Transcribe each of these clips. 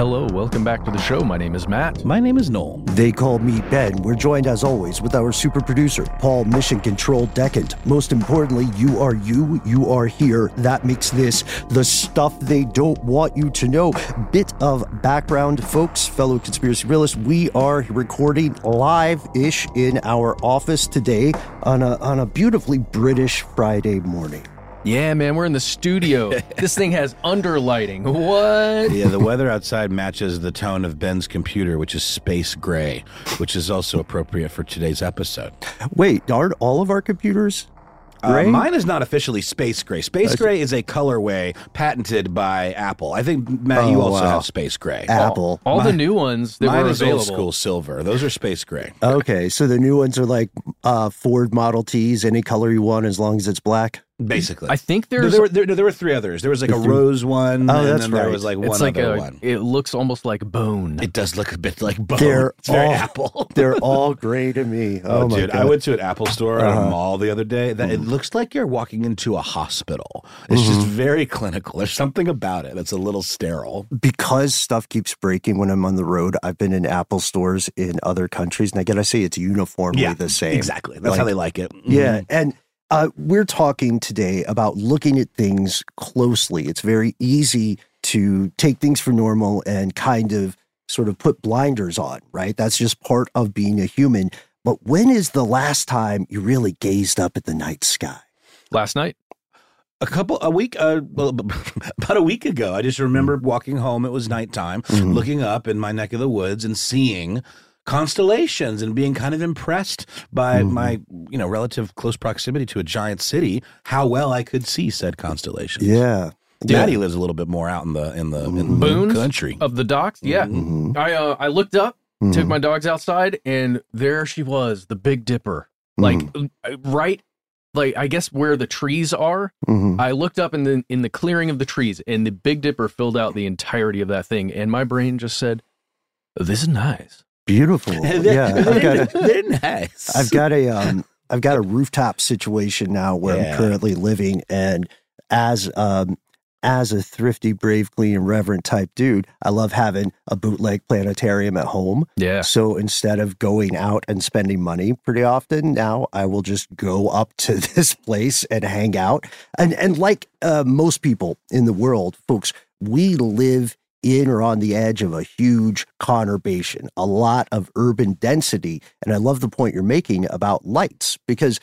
Hello, welcome back to the show. My name is Matt. My name is Noel. They call me Ben. We're joined as always with our super producer, Paul Mission Control Decant. Most importantly, you are you, you are here. That makes this the stuff they don't want you to know. Bit of background, folks, fellow conspiracy realists. We are recording live ish in our office today on a, on a beautifully British Friday morning. Yeah, man, we're in the studio. this thing has underlighting. What? Yeah, the weather outside matches the tone of Ben's computer, which is space gray, which is also appropriate for today's episode. Wait, aren't all of our computers Uh, gray? mine is not officially space gray. Space gray is a colorway patented by Apple. I think Matt, you Oh, also wow. have space gray. Apple. All the new ones that Mine were is available. old school silver. Those are space gray. Okay, so the new ones are like uh, Ford Model Ts, any color you want as long as it's black. Basically, I think No, there, were, there, there were three others. There was like a There's three- rose one, Oh, and that's then there right. was like one it's like other a. one. It looks almost like bone. It does look a bit like bone. They're it's very all- Apple. They're all gray to me. Oh, Oh, my dude, god! I went to an Apple store at Uh-huh. a mall the other day that it looks like you're walking into a hospital. It's Mm-hmm. just very clinical. There's something about it that's a little sterile. because stuff keeps breaking when I'm on the road. I've been in Apple stores in other countries, and I gotta say it's uniformly the same. Exactly. That's how they like it. Yeah, Mhm. and uh, we're talking today about looking at things closely. It's very easy to take things for normal and kind of sort of put blinders on, right? That's just part of being a human. But when is the last time you really gazed up at the night sky? Last night. A couple, a week, uh, well, about a week ago, I just remember walking home. It was nighttime, Mhm. looking up in my neck of the woods and seeing constellations and being kind of impressed by Mhm. my, you know, relative close proximity to a giant city, how well I could see said constellations. Yeah. Daddy lives a little bit more out in the in the, in the Boons country. of the docks. Yeah. Mhm. I uh, I looked up, took Mhm. my dogs outside, and there she was, the Big Dipper. Like uh, right, like I guess where the trees are. I looked up in the in the clearing of the trees, and the Big Dipper filled out the entirety of that thing, and my brain just said, "This is nice." Beautiful. yeah. I've got a, They're nice. I've got a um I've got a rooftop situation now where Yeah. I'm currently living and as um as a thrifty, brave, clean, and reverent type dude, I love having a bootleg planetarium at home. Yeah. So instead of going out and spending money pretty often, now I will just go up to this place and hang out. And and like uh, most people in the world, folks, we live in or on the edge of a huge conurbation, a lot of urban density. And I love the point you're making about lights because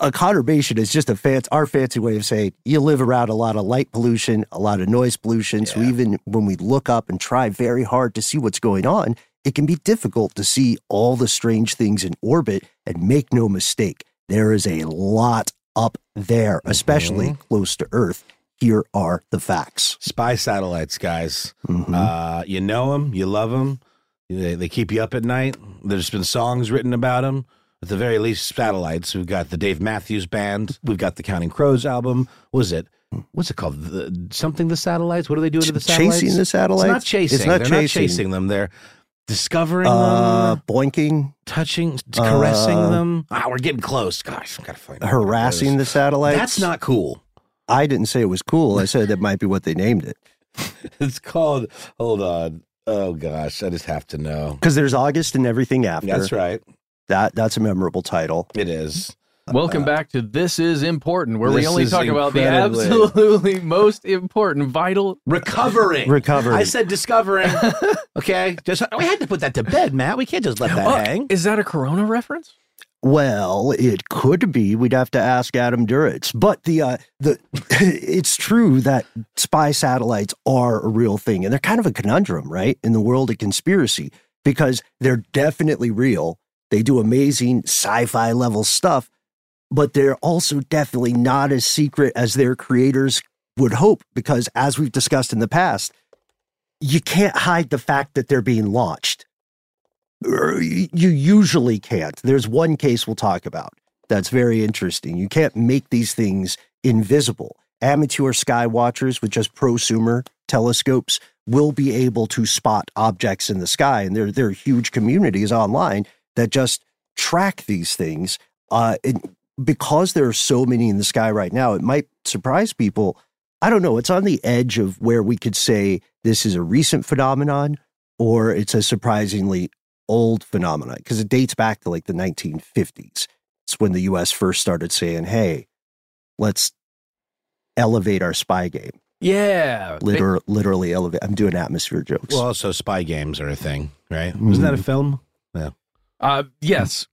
a conurbation is just a fancy, our fancy way of saying you live around a lot of light pollution, a lot of noise pollution. So even when we look up and try very hard to see what's going on, it can be difficult to see all the strange things in orbit. And make no mistake, There is a lot up there, especially Mm-hmm. close to Earth. Here are the facts. Spy satellites, guys. Mhm. Uh, you know them, you love them. They, they keep you up at night. There's been songs written about them. At the very least, satellites. We've got the Dave Matthews Band. We've got the Counting Crows album. Was it? What's it called? The, something the satellites. What do they do to the satellites? chasing the satellites? It's not chasing. It's not They're chasing. not chasing them. They're discovering uh, them, boinking, touching, caressing uh, them. Ah, we're getting close. Gosh, gotta find harassing the satellites. That's not cool. I didn't say it was cool. I said that might be what they named it. It's called. Hold on. Oh gosh, I just have to know. Because there's August and everything after. That's right. That that's a memorable title. It is. Welcome uh, back to This Is Important, where we only is talk about the absolutely most important, vital. Recovering. Recovering. I said discovering. okay. Just we had to put that to bed, Matt. We can't just let that Oh, hang. is that a Corona reference? Well, it could be. We'd have to ask Adam Duritz. But the uh, the it's true that spy satellites are a real thing, and they're kind of a conundrum, right, in the world of conspiracy because they're definitely real. They do amazing sci-fi level stuff, but they're also definitely not as secret as their creators would hope. Because as we've discussed in the past, you can't hide the fact that they're being launched you usually can't. There's one case we'll talk about that's very interesting. You can't make these things invisible. Amateur sky watchers with just prosumer telescopes will be able to spot objects in the sky, and there there are huge communities online that just track these things. Uh, because there are so many in the sky right now, it might surprise people. I don't know. It's on the edge of where we could say this is a recent phenomenon or it's a surprisingly old phenomenon because it dates back to like the 1950s. It's when the US first started saying, hey, let's elevate our spy game. Yeah. Liter- literally elevate. I'm doing atmosphere jokes. Well, also spy games are a thing, right? Wasn't that a film? Yeah. Uh, yes,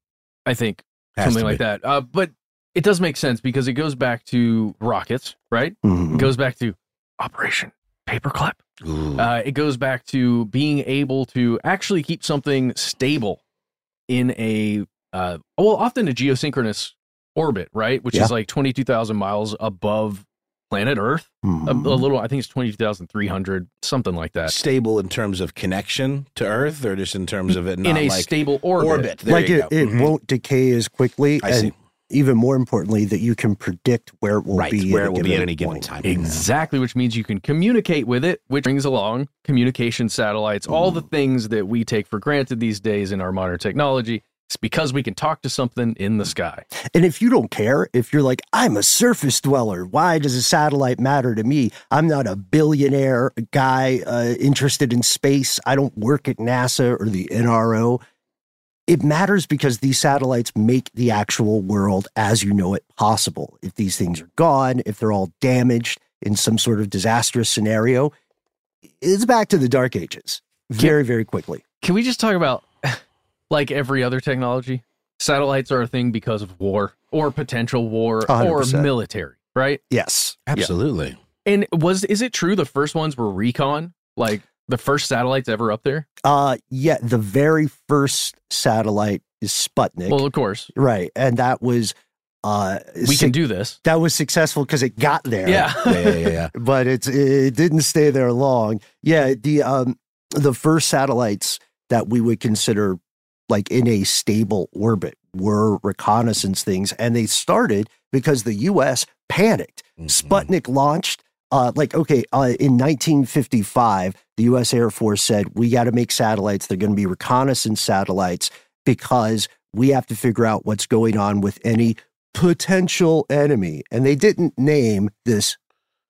I think Has something like be. that. Uh, but it does make sense because it goes back to rockets, right? Mhm. It goes back to Operation Paperclip. Uh, it goes back to being able to actually keep something stable in a uh, well, often a geosynchronous orbit, right? Which Yeah. is like twenty two thousand miles above planet Earth. A, Mhm. a little, I think it's twenty two thousand three hundred, something like that. Stable in terms of connection to Earth, or just in terms of it not in a like stable orbit. orbit? There like you it, go. it Mhm. won't decay as quickly. I and see. Even more importantly, that you can predict where it will right be where at it will be at any given point. time. Exactly, which means you can communicate with it, which brings along communication satellites, all the things that we take for granted these days in our modern technology. It's because we can talk to something in the sky. And if you don't care, if you're like, I'm a surface dweller, why does a satellite matter to me? I'm not a billionaire guy uh, interested in space. I don't work at NASA or the NRO. It matters because these satellites make the actual world as you know it possible. If these things are gone, if they're all damaged in some sort of disastrous scenario, it's back to the dark ages very, very quickly. Can we just talk about, like every other technology, satellites are a thing because of war or potential war or 100%. military, right? Yes. Absolutely. And was is it true the first ones were recon, like the first satellites ever up there? Uh, yeah, the very first satellite is Sputnik. Well, of course, Right. And that was uh we suc- can do this. that was successful because it got there. Yeah. Yeah, yeah, yeah, yeah. But it's it didn't stay there long. Yeah, the um the first satellites that we would consider like in a stable orbit were reconnaissance things and they started because the US panicked. Mhm. Sputnik launched uh, like okay uh, in 1955 the US Air Force said we got to make satellites they're going to be reconnaissance satellites because we have to figure out what's going on with any potential enemy and they didn't name this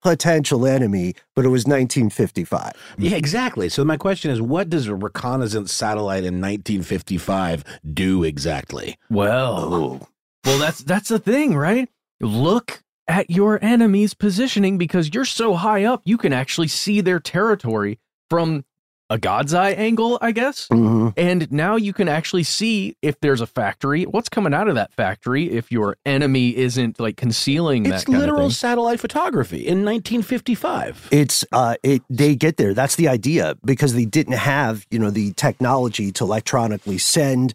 potential enemy but it was 1955 Yeah, exactly. So my question is, what does a reconnaissance satellite in 1955 do exactly? Well, oh well, that's that's the thing, right? Look at your enemy's positioning because you're so high up, you can actually see their territory from a god's eye angle, I guess. Mhm. And now you can actually see if there's a factory, what's coming out of that factory if your enemy isn't like concealing that It's literal of thing. satellite photography in 1955. it's uh it they get there that's the idea because they didn't have you know the technology to electronically send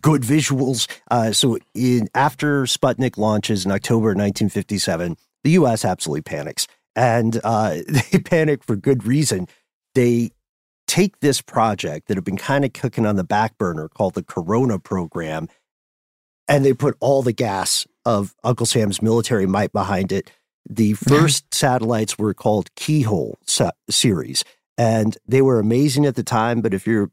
good visuals. Uh, so in after Sputnik launches in October 1957, the U.S. absolutely panics, and uh, they panic for good reason. They take this project that had been kind of cooking on the back burner called the Corona program, and they put all the gas of Uncle Sam's military might behind it. The first satellites were called Keyhole sa- series, and they were amazing at the time. But if you're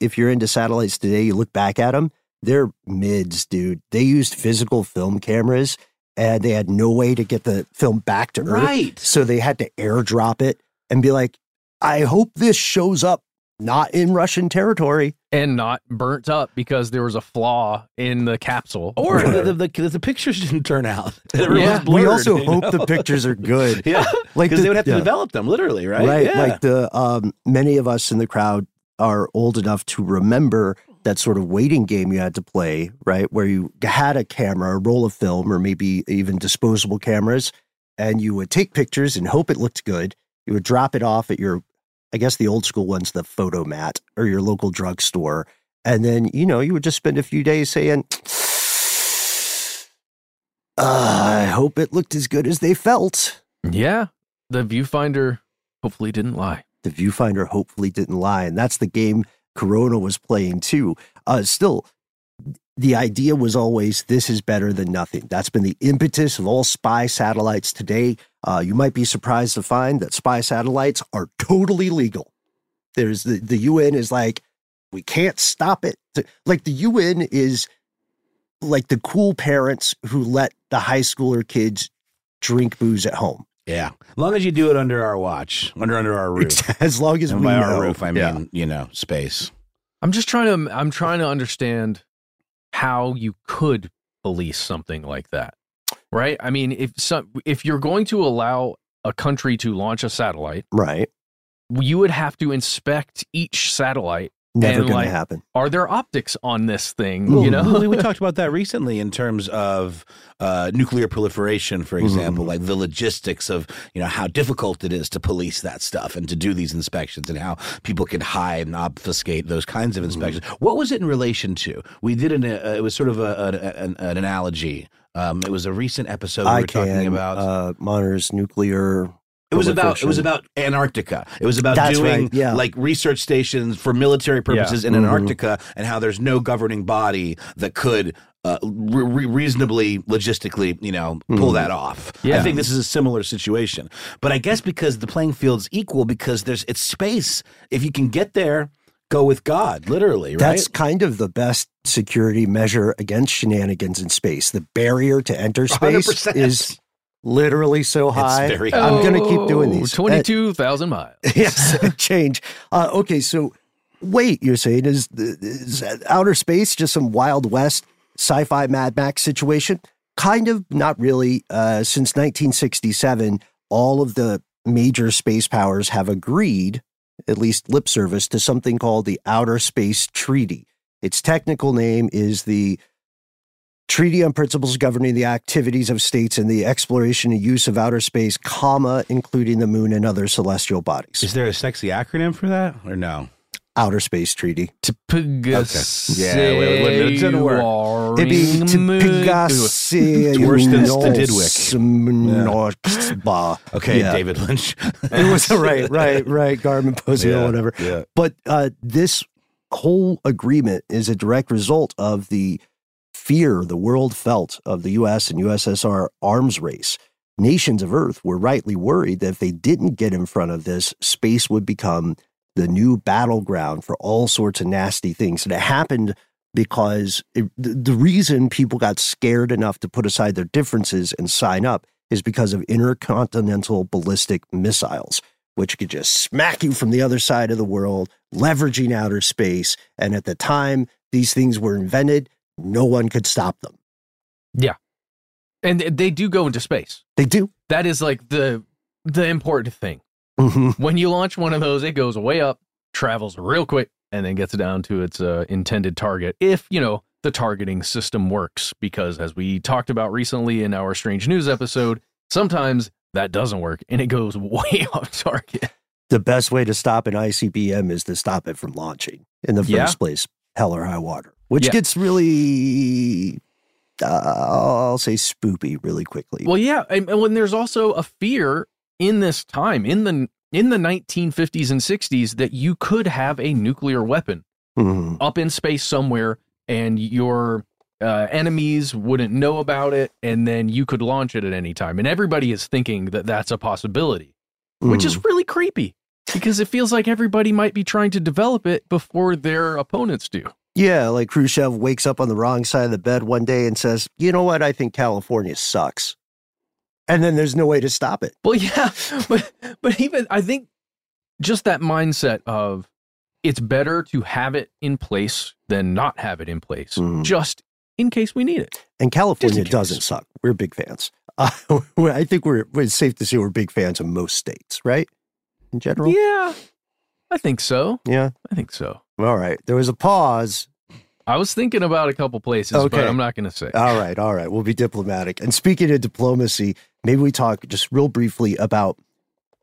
if you're into satellites today, you look back at them, they're mids, dude. They used physical film cameras, and they had no way to get the film back to Earth, Right. so they had to airdrop it and be like, "I hope this shows up not in Russian territory." and not burnt up because there was a flaw in the capsule. Or the, the, the, the pictures didn't turn out. Yeah. blurred, we also hope know? the pictures are good. Yeah, Like because the- they would have to yeah. develop them literally, right? Right. Yeah. Like the um many of us in the crowd are old enough to remember that sort of waiting game you had to play, right? Where you had a camera, a roll of film, or maybe even disposable cameras, and you would take pictures and hope it looked good. You would drop it off at your, I guess the old school one's the Fotomat or your local drugstore. And then, you know, you would just spend a few days saying, "Uh, I hope it looked as good as they felt. yeah, the viewfinder hopefully didn't lie. The viewfinder hopefully didn't lie and that's the game corona was playing too. Uh still the idea was always this is better than nothing. That's been the impetus of all spy satellites today. Uh, you might be surprised to find that spy satellites are totally legal. There's the, the un is like we can't stop it. Like the un is like the cool parents who let the high schooler kids drink booze at home yeah. As long as you do it under our watch, under under our roof. as long as and we by know. our roof, I mean, Yeah. you know, space. I'm just trying to I'm trying to understand how you could police something like that. Right? I mean, if some if you're going to allow a country to launch a satellite, right you would have to inspect each satellite. Never And, gonna happen Are there optics on this thing? Well, you know? we, we talked about that recently in terms of uh, nuclear proliferation, for example, like the logistics of you know how difficult it is to police that stuff and to do these inspections and how people can hide and obfuscate those kinds of inspections. What was it in relation to? We did an uh, it was sort of a, a, an, an analogy. Um, it was a recent episode we I were talking about. uh, monitors nuclear. It was about it was about Antarctica. It was about That's doing right, yeah. like research stations for military purposes in Mhm. Antarctica, and how there's no governing body that could uh, re- re- reasonably, logistically, you know, pull Mhm. that off. I think this is a similar situation, but I guess because the playing field's equal, because there's it's space. If you can get there, go with God, literally, right? That's kind of the best security measure against shenanigans in space. The barrier to enter space 100%. is literally so high. very I'm going to keep doing Oh, these. 22,000 miles. yes, change. Uh, okay, so wait, you're saying is, is outer space just some Wild West sci-fi Mad Max situation? Kind of, not really. Uh, since 1967, all of the major space powers have agreed, at least lip service, to something called the Outer Space Treaty. Its technical name is the Treaty on Principles Governing the Activities of States in the Exploration and Use of Outer Space, comma, including the moon and other celestial bodies. Is there a sexy acronym for that or no? Outer Space Treaty. Tpgase- Yeah, wait, wait, it didn't work. It'd be Moon- It's worse than Stadidwick. Didwick. Okay, Yeah. David Lynch. It was right, right, right. Garmin posing Yeah, or whatever. yeah. But uh, this whole agreement is a direct result of the fear the world felt of the U.S. and USSR arms race. Nations of Earth were rightly worried that if they didn't get in front of this, space would become the new battleground for all sorts of nasty things. And it happened because it, the, the reason people got scared enough to put aside their differences and sign up is because of intercontinental ballistic missiles, which could just smack you from the other side of the world, leveraging outer space. And at the time these things were invented, no one could stop them. Yeah. And they do go into space. They do. That is like the the important thing. Mhm. When you launch one of those, it goes way up, travels real quick, and then gets down to its uh, intended target. If you know the targeting system works, because as we talked about recently in our strange news episode, sometimes that doesn't work and it goes way off target. The best way to stop an ICBM is to stop it from launching in the first Yeah. place, hell or high water. Which Yeah. gets really, uh, I'll say spoopy really quickly. Well, yeah, and, when there's also a fear in this time in the in the 1950s and 60s that you could have a nuclear weapon Mhm. up in space somewhere and your uh, enemies wouldn't know about it and then you could launch it at any time and everybody is thinking that that's a possibility which Mhm. is really creepy because it feels like everybody might be trying to develop it before their opponents do Yeah, like Khrushchev wakes up on the wrong side of the bed one day and says, "You know what? I think California sucks," and then there's no way to stop it. Well, yeah, but but even I think just that mindset of it's better to have it in place than not have it in place, Mhm. just in case we need it. And California doesn't suck. We're big fans. Uh, I think we're it's safe to say we're big fans of most states, right? In general, Yeah, I think so. yeah. I think so. All right. There was a pause. I was thinking about a couple places, Okay. but I'm not going to say. All right, all right. We'll be diplomatic. And speaking of diplomacy, maybe we talk just real briefly about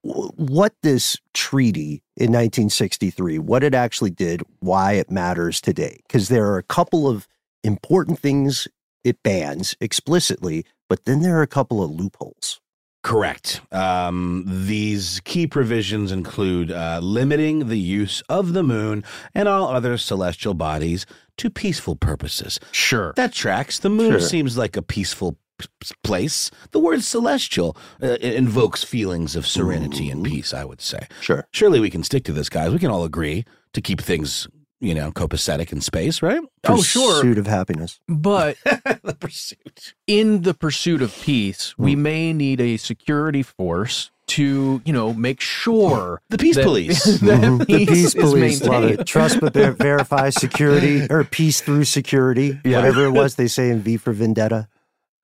what this treaty in 1963, what it actually did, why it matters today. Because there are a couple of important things it bans explicitly, but then there are a couple of loopholes. Correct. Um, these key provisions include uh, limiting the use of the moon and all other celestial bodies to peaceful purposes. Sure. That tracks. The moon Sure. seems like a peaceful p- place. The word celestial uh, invokes feelings of serenity and Mhm. peace, I would say. Sure. Surely we can stick to this, guys. We can all agree to keep things, you know, copacetic in space, right? Oh, sure. Pursuit of happiness. But the pursuit. in the pursuit of peace, we Hmm. may need a security force to, you know, make sure The peace that- police. that Mhm. The peace peace is police love it. Trust but ver- verify security or peace through security. Yeah. Whatever it was they say in V for Vendetta.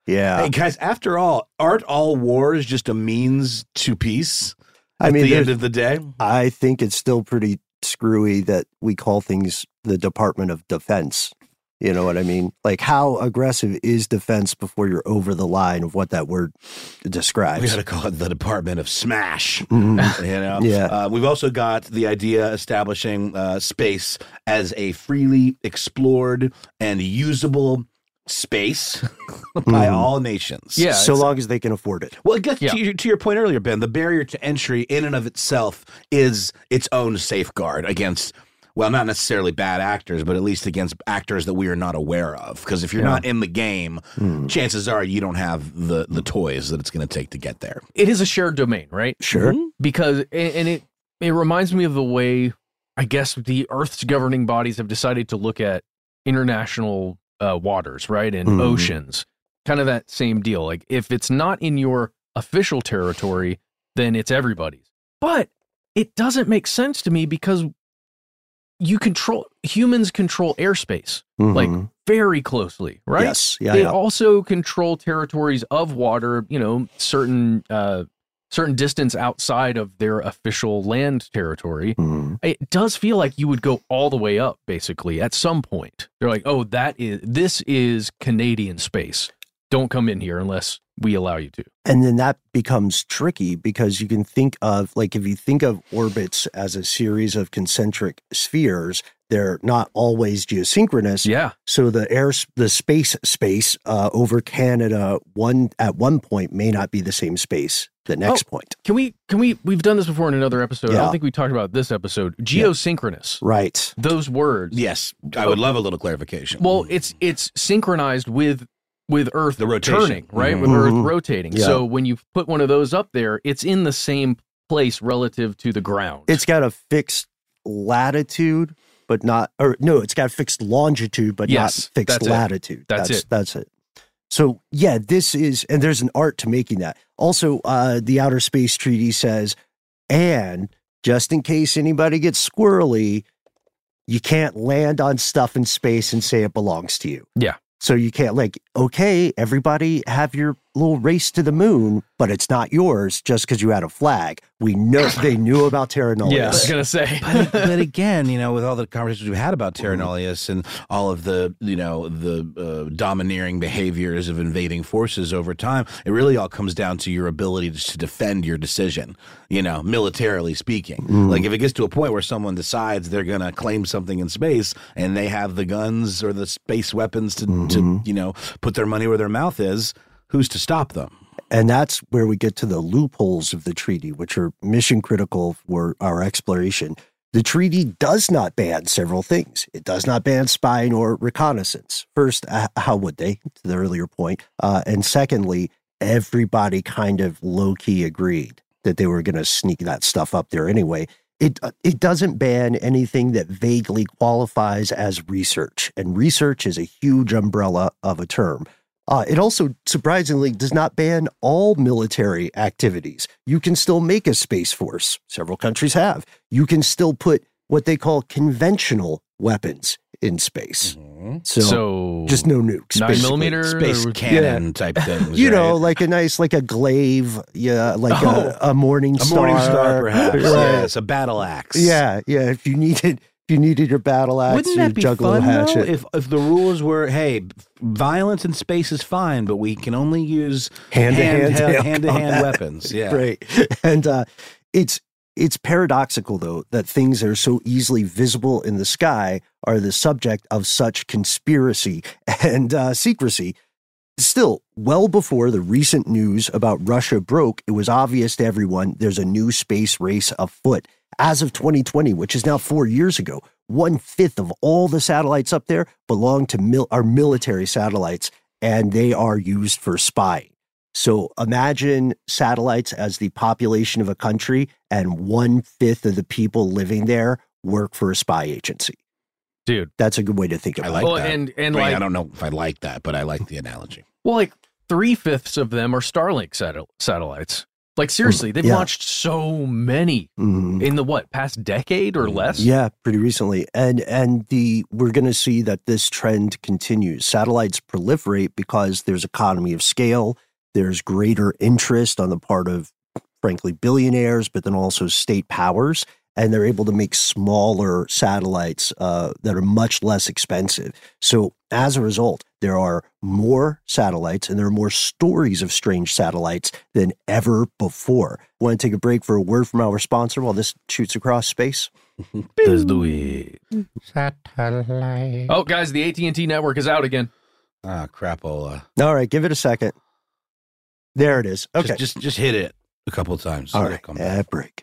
Yeah. Hey, guys, after all, aren't all wars just a means to peace I at mean, the end of the day? I think it's still pretty screwy that we call things the Department of Defense. You know what I mean? Like, how aggressive is defense before you're over the line of what that word describes? We got to call it the Department of Smash. Mhm. You know, Yeah. Uh, we've also got the idea establishing uh, space as a freely explored and usable space by Mhm. all nations. Yeah, so long as they can afford it. Well, it gets Yeah. to, your, to your point earlier, Ben. The barrier to entry, in and of itself, is its own safeguard against, well, not necessarily bad actors, but at least against actors that we are not aware of. Because if you're Yeah. not in the game, Hmm. chances are you don't have the the toys that it's going to take to get there. It is a shared domain, right? Sure. because and and it it reminds me of the way I guess the Earth's governing bodies have decided to look at international uh, waters, right, and Mhm. oceans. Kind of that same deal. Like if it's not in your official territory, then it's everybody's. But it doesn't make sense to me because you control humans control airspace like Mhm. very closely, right? Yes. Yeah. they yeah. also control territories of water you know certain uh certain distance outside of their official land territory Mhm. it does feel like you would go all the way up basically at some point. They're like oh that is this is canadian space. Don't come in here unless we allow you to. And then that becomes tricky because you can think of, like, if you think of orbits as a series of concentric spheres, they're not always geosynchronous. yeah. So the air, the space space uh, over Canada, one at one point may not be the same space the next point. can we can we we've done this before in another episode i don't think we talked about this episode geosynchronous Right. those words Yes, I would love a little clarification. Well, it's it's synchronized with with Earth The rotation. turning, right? Mhm. With Earth rotating. Yeah. So when you put one of those up there, it's in the same place relative to the ground. It's got a fixed latitude, but not, or no, it's got fixed longitude, but Yes, not fixed that's it. latitude. That's it. That's it. So yeah, this is, and there's an art to making that. Also, uh, the Outer Space Treaty says, and just in case anybody gets squirrely, you can't land on stuff in space and say it belongs to you. Yeah. So you can't like, okay, everybody have your little race to the moon, but it's not yours just because you had a flag. We know they knew about Terra Nullius. Yeah, I was gonna say. but, but again, you know, with all the conversations we've had about mm-hmm. Terra Nullius and all of the, you know, the uh, domineering behaviors of invading forces over time, it really all comes down to your ability to, to defend your decision, you know, militarily speaking. Mm. Like if it gets to a point where someone decides they're going to claim something in space and they have the guns or the space weapons to, to, mm-hmm. you know, put their money where their mouth is, who's to stop them? And that's where we get to the loopholes of the treaty, which are mission critical for our exploration. The treaty does not ban several things. It does not ban spying or reconnaissance. First, uh, how would they, to the earlier point? Uh, and secondly, everybody kind of low key agreed that they were going to sneak that stuff up there anyway. It, uh, it doesn't ban anything that vaguely qualifies as research, and research is a huge umbrella of a term. Uh, it also surprisingly does not ban all military activities. You can still make a space force. Several countries have. You can still put what they call conventional weapons in space. So, So, just no nukes. nine basically. millimeter Space or- cannon type things. You know, like a nice, like a glaive, yeah, like a, a morning a star, morning star, perhaps. Right. Yes, a battle axe. Yeah, yeah. If you needed, if you needed your battle axe, Wouldn't your that be juggalo fun though? If if the rules were, hey, violence in space is fine, but we can only use Hand-to-hand hand hand to hand weapons. Yeah, Right. And uh, it's it's paradoxical though that things that are so easily visible in the sky are the subject of such conspiracy and uh, secrecy. Still, well before the recent news about Russia broke, it was obvious to everyone there's a new space race afoot. As of 2020, which is now four years ago, one fifth of all the satellites up there belong to mil- are military satellites, and they are used for spying. So imagine satellites as the population of a country, and one fifth of the people living there work for a spy agency. Dude. That's a good way to think I about like it. Well, that. and and I, mean, like I don't know if I like that, but I like the analogy. well, like three fifths of them are Starlink satel- satellites. Like seriously, they've yeah. launched so many Mhm. in the what past decade or less. Yeah, pretty recently. And and the we're going to see that this trend continues. Satellites proliferate because there's economy of scale, there's greater interest on the part of frankly billionaires, but then also state powers and they're able to make smaller satellites uh, that are much less expensive. So as a result, there are more satellites and there are more stories of strange satellites than ever before. Want to take a break for a word from our sponsor while this shoots across space? Let's do it. Satellite. Oh, guys, the AT and T network is out again. Ah, crapola. All right, give it a second. There it is. Okay. Just, just just hit it a couple times. All It'll right. come back. Break.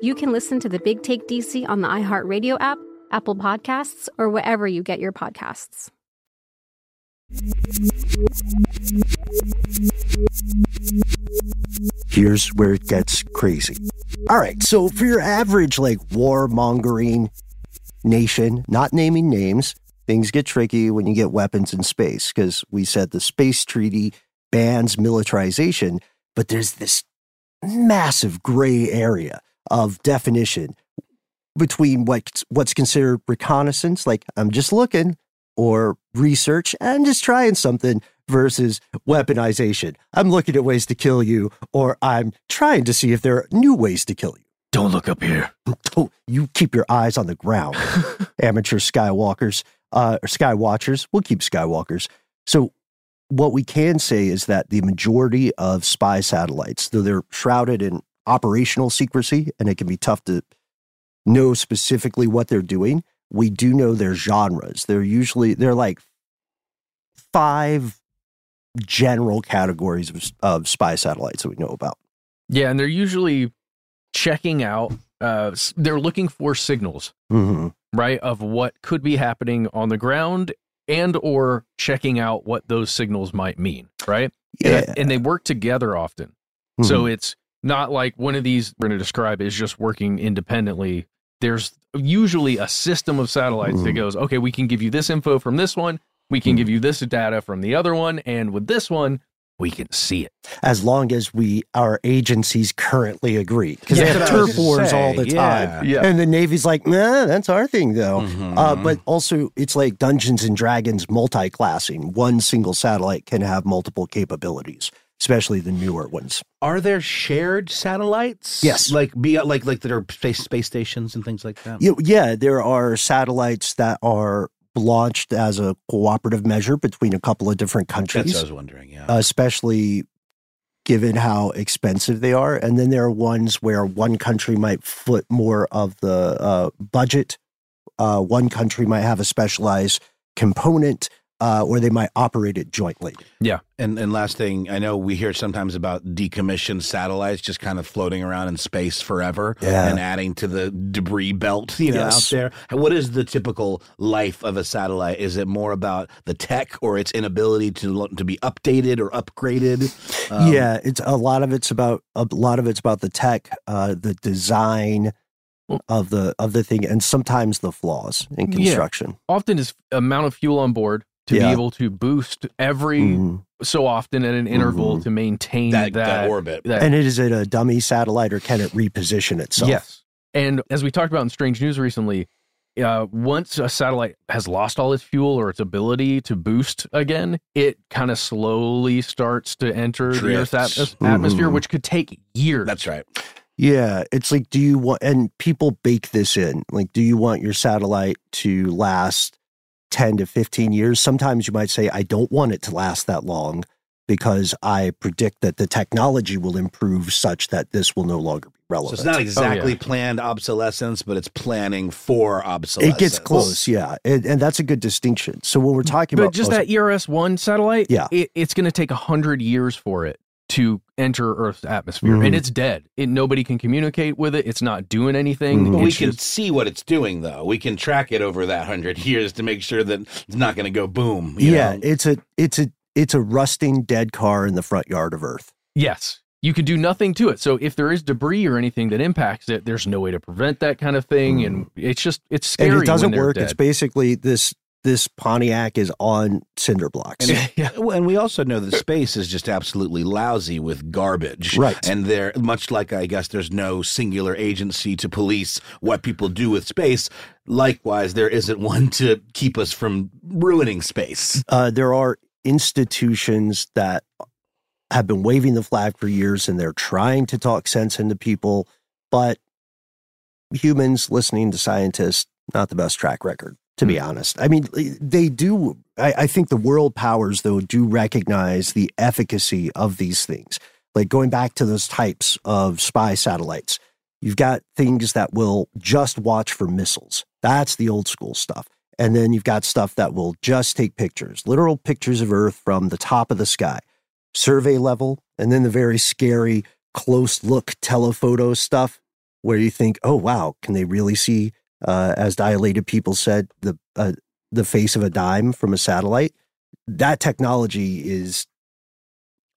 you can listen to the Big Take DC on the iHeartRadio app, Apple Podcasts, or wherever you get your podcasts. Here's where it gets crazy. All right, so for your average like warmongering nation, not naming names, things get tricky when you get weapons in space because we said the space treaty bans militarization, but there's this massive gray area of definition between what what's considered reconnaissance, like I'm just looking, or research, I'm just trying something, versus weaponization. I'm looking at ways to kill you, or I'm trying to see if there are new ways to kill you. Don't look up here. Oh, you keep your eyes on the ground, amateur skywalkers, uh, or skywatchers. We'll keep skywalkers. So, what we can say is that the majority of spy satellites, though they're shrouded in operational secrecy and it can be tough to know specifically what they're doing, we do know their genres. They're usually they're like five general categories of, of spy satellites that we know about. Yeah, and they're usually checking out. Uh, they're looking for signals, Mm-hmm. right, of what could be happening on the ground, and or checking out what those signals might mean, right? And, Yeah. and they work together often. So Mhm. it's not like one of these we're going to describe is just working independently. There's usually a system of satellites that Mhm. goes, okay, we can give you this info from this one, we can give you this data from the other one, and with this one, we can see it. as long as we our agencies currently agree because Yeah, they have that's what I was turf gonna wars all the yeah. time Yeah. and the navy's like nah that's our thing though Mhm. uh, but also it's like dungeons and dragons multi-classing one single satellite can have multiple capabilities especially the newer ones Are there shared satellites? Yes. like be like like that are space space stations and things like that. yeah, yeah there are satellites that are launched as a cooperative measure between a couple of different countries. That's what I was wondering. Yeah. especially given how expensive they are. And then there are ones where one country might foot more of the uh, budget. Uh, one country might have a specialized component, uh, or they might operate it jointly. Yeah. And and last thing, I know we hear sometimes about decommissioned satellites just kind of floating around in space forever Yeah. and adding to the debris belt, you know, Yes. out there. What is the typical life of a satellite? Is it more about the tech or its inability to to be updated or upgraded? Um, yeah, it's a lot of it's about a lot of it's about the tech, uh, the design of the of the thing, and sometimes the flaws in Yeah. construction. Often is amount of fuel on board to Yeah. be able to boost every Mhm. so often at an interval Mhm. to maintain That, that, that orbit. that- And is it a dummy satellite, or can it reposition itself? Yes. And as we talked about in Strange News recently, uh, once a satellite has lost all its fuel or its ability to boost again, it kind of slowly starts to enter the Earth's Drifts. atmos- atmosphere, which could take years. That's right. Yeah, it's like, do you want, and people bake this in. Like, do you want your satellite to last 10 to 15 years? Sometimes you might say, I don't want it to last that long because I predict that the technology will improve such that this will no longer be So relevant. it's not exactly Oh, yeah. planned obsolescence, but it's planning for obsolescence. it gets close, yeah. And, and that's a good distinction. So when we're talking But about just that ERS 1 satellite, Yeah. it, it's going to take 100 years for it to enter Earth's atmosphere. Mhm. And it's dead. It, nobody can communicate with it. It's not doing anything. Mhm. We can just- see what it's doing, though. We can track it over that hundred years to make sure that it's not going to go boom. you yeah, know? it's a, it's a, it's a rusting dead car in the front yard of Earth. Yes. You can do nothing to it. So if there is debris or anything that impacts it, there's no way to prevent that kind of thing. And it's just, it's scary. Mm. and it doesn't they're work. dead. It's basically this, this Pontiac is on cinder blocks. And, yeah. and we also know that space is just absolutely lousy with garbage. Right. And there, much like I guess there's no singular agency to police what people do with space, likewise, there isn't one to keep us from ruining space. Uh, there are institutions that have been waving the flag for years and they're trying to talk sense into people, but humans listening to scientists, not the best track record, to be hmm. honest. I mean, they do, I, I think the world powers, though, do recognize the efficacy of these things. Like going back to those types of spy satellites, you've got things that will just watch for missiles. That's the old school stuff. And then you've got stuff that will just take pictures, literal pictures of Earth from the top of the sky, survey level, and then the very scary close look telephoto stuff where you think, oh, wow, can they really see, uh, as dilated people said, the, uh, the face of a dime from a satellite? That technology is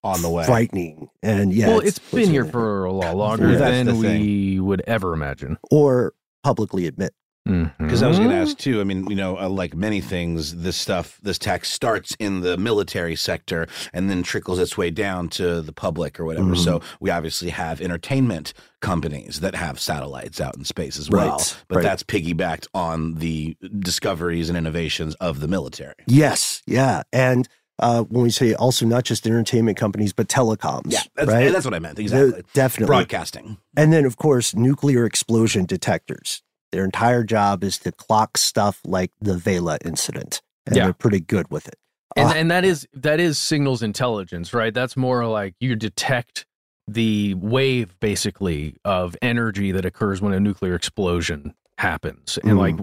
on the way. Frightening. And yeah. well, it's been here for a lot longer Well, that's than the thing. we would ever imagine. Or publicly admit. Because I was going to ask too. I mean, you know, uh, like many things, this stuff, this tax starts in the military sector and then trickles its way down to the public or whatever. Mhm. So we obviously have entertainment companies that have satellites out in space as well. Right, But right. that's piggybacked on the discoveries and innovations of the military. Yes. Yeah. And uh, when we say also not just entertainment companies, but telecoms. Yeah, that's, right? that's what I meant. Exactly. They're Definitely. Broadcasting. And then, of course, nuclear explosion detectors. Their entire job is to clock stuff like the Vela incident. And Yeah. they're pretty good with it. and Uh, and that is that is signals intelligence, right? That's more like you detect the wave basically of energy that occurs when a nuclear explosion happens, and like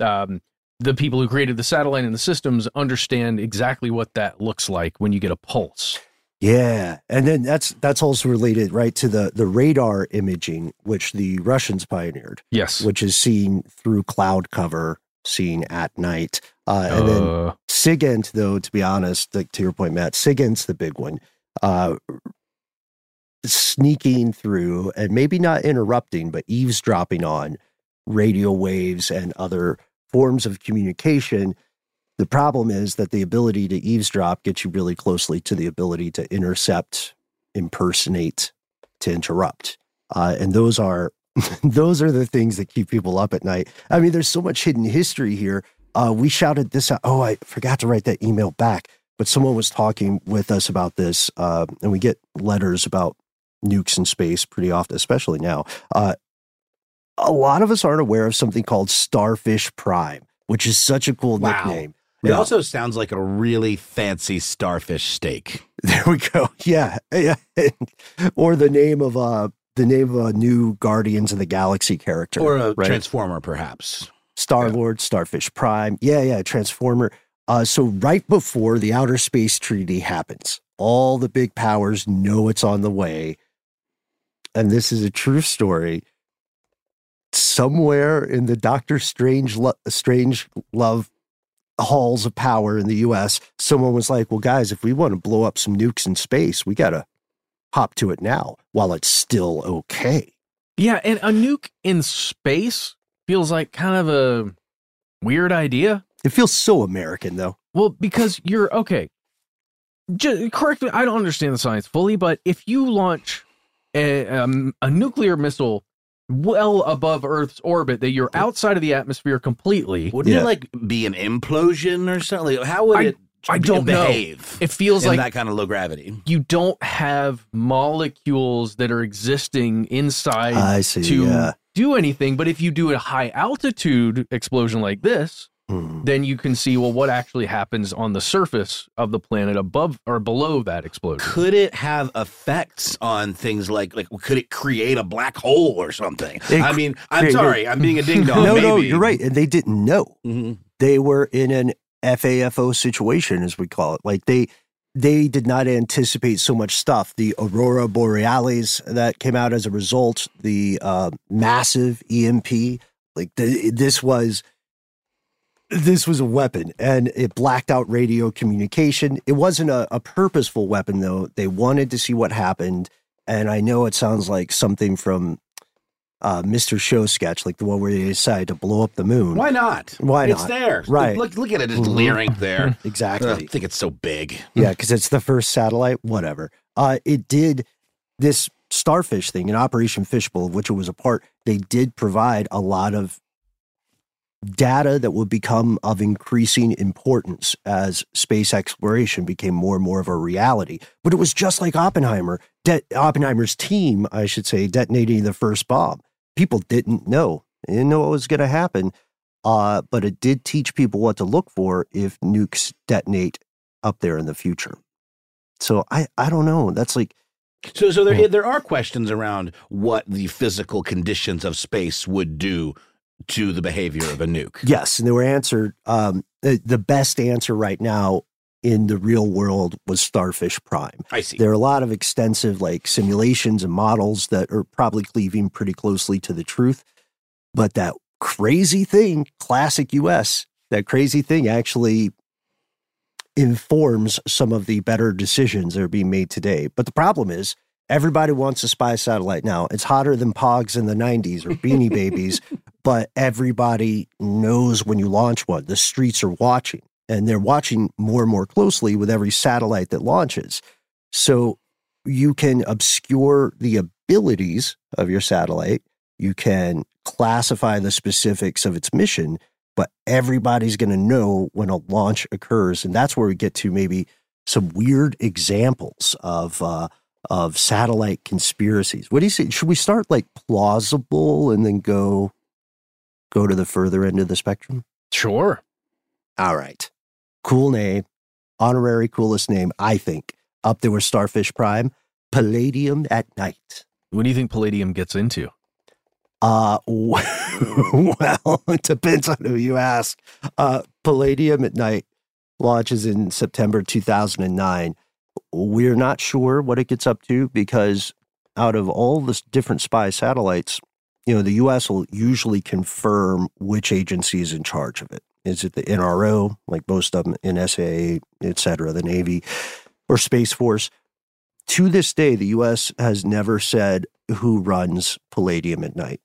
um, the people who created the satellite and the systems understand exactly what that looks like when you get a pulse. Yeah, and then that's that's also related, right, to the the radar imaging, which the Russians pioneered. Yes. which is seen through cloud cover, seen at night. Uh, and then Uh. SIGINT, though, to be honest, like to your point, Matt, SIGINT's the big one. Uh, sneaking through and maybe not interrupting, but eavesdropping on radio waves and other forms of communication. The problem is that the ability to eavesdrop gets you really closely to the ability to intercept, impersonate, to interrupt. Uh, and those are those are the things that keep people up at night. I mean, there's so much hidden history here. Uh, we shouted this out. Oh, I forgot to write that email back, but someone was talking with us about this, uh, and we get letters about nukes in space pretty often, especially now. Uh, a lot of us aren't aware of something called Starfish Prime, which is such a cool Wow. nickname. It Yeah. also sounds like a really fancy starfish steak. There we go. Yeah, yeah. or the name of uh the name of a new Guardians of the Galaxy character, Or a right? transformer, perhaps. Star Lord, Starfish Prime. Yeah, yeah, Transformer. Uh, so right before the Outer Space Treaty happens, all the big powers know it's on the way, and this is a true story. Somewhere in the Doctor Strange, lo- Strange Love halls of power in the U.S., someone was like, "Well, guys, if we want to blow up some nukes in space, we got to hop to it now while it's still okay." Yeah, and a nuke in space feels like kind of a weird idea. It feels so American, though. Well, because you're okay. Just, correct me, I don't understand the science fully, but if you launch a, um, a nuclear missile well above Earth's orbit, that you're outside of the atmosphere completely. Wouldn't it like be an implosion or something? Like, how would I- it? I don't know. It feels in like that kind of low gravity. you don't have molecules that are existing inside I see, to yeah. do anything. But if you do a high altitude explosion like this, Then you can see well what actually happens on the surface of the planet above or below that explosion. Could it have effects on things like like could it create a black hole or something? It I mean, I'm created- sorry, I'm being a ding dong. no, maybe. no, you're right. And they didn't know. Mhm. They were in an FAFO situation, as we call it. Like they they did not anticipate so much stuff. The aurora borealis that came out as a result, the uh, massive EMP, like the, this was this was a weapon and it blacked out radio communication. It wasn't a, a purposeful weapon though. They wanted to see what happened. And I know it sounds like something from uh, Mr. Show sketch, like the one where they decide to blow up the moon. Why not? Why It's not? It's there. Right. Look, look at it. It's Mhm. leering there. Exactly. I think it's so big. Yeah, because it's the first satellite, whatever. Uh, it did this starfish thing in Operation Fishbowl, of which it was a part. They did provide a lot of data that would become of increasing importance as space exploration became more and more of a reality. But it was just like Oppenheimer, De- Oppenheimer's team, I should say, detonating the first bomb. People didn't know, they didn't know what was going to happen. Uh, but it did teach people what to look for if nukes detonate up there in the future. So I, I don't know. That's like So, so there, there are questions around what the physical conditions of space would do to the behavior of a nuke. Yes, and they were answered. Um, the, the best answer right now in the real world was Starfish Prime. I see. There are a lot of extensive like simulations and models that are probably cleaving pretty closely to the truth, but that crazy thing, classic US, that crazy thing actually informs some of the better decisions that are being made today. But the problem is everybody wants a spy satellite now. It's hotter than Pogs in the 90s or Beanie Babies, but everybody knows when you launch one. The streets are watching, and they're watching more and more closely with every satellite that launches. So you can obscure the abilities of your satellite. You can classify the specifics of its mission, but everybody's going to know when a launch occurs. And that's where we get to maybe some weird examples of uh, of satellite conspiracies. What do you say? Should we start like plausible and then go go to the further end of the spectrum? Sure. All right. Cool name, honorary coolest name, I think. Up there with Starfish Prime, Palladium at Night. What do you think Palladium gets into? Uh, well, it depends on who you ask. Uh, Palladium at Night launches in September 2009. We're not sure what it gets up to because out of all the different spy satellites, you know, the U.S. will usually confirm which agency is in charge of it. Is it the NRO, like most of them, NSA, et cetera, the Navy, or Space Force? To this day, the U.S. has never said who runs Palladium at night.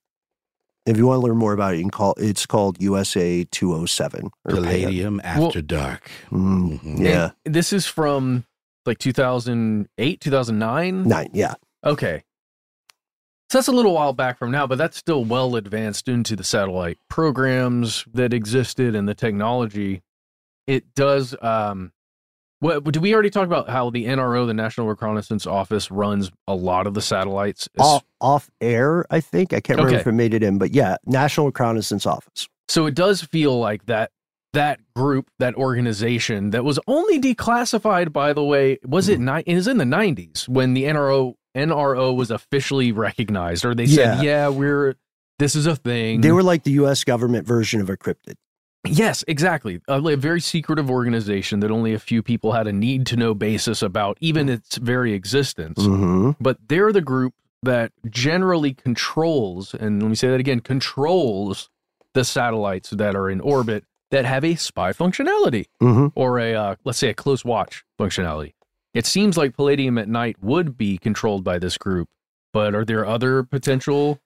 If you want to learn more about it, you can call it's called USA 207 or Palladium PAN. After Dark. Mm, Mhm. yeah. This is from like 2008, 2009? Nine, yeah. Okay. So that's a little while back from now, but that's still well advanced into the satellite programs that existed and the technology. It does. Um, what did we already talk about? How the NRO, the National Reconnaissance Office, runs a lot of the satellites. Off, off air, I think. I can't remember Okay. if it made it in, but yeah, National Reconnaissance Office. So it does feel like that that group, that organization that was only declassified, by the way, was it ni- it was in the nineties when the NRO NRO was officially recognized, or they said, Yeah. Yeah, we're this is a thing. They were like the U.S. government version of Encrypted. Yes, exactly. A, a very secretive organization that only a few people had a need to know basis about, even its very existence. Mm-hmm. But they're the group that generally controls, and let me say that again, controls the satellites that are in orbit that have a spy functionality Mhm. or a, uh, let's say, a close watch functionality. It seems like Palladium at night would be controlled by this group, but are there other potential?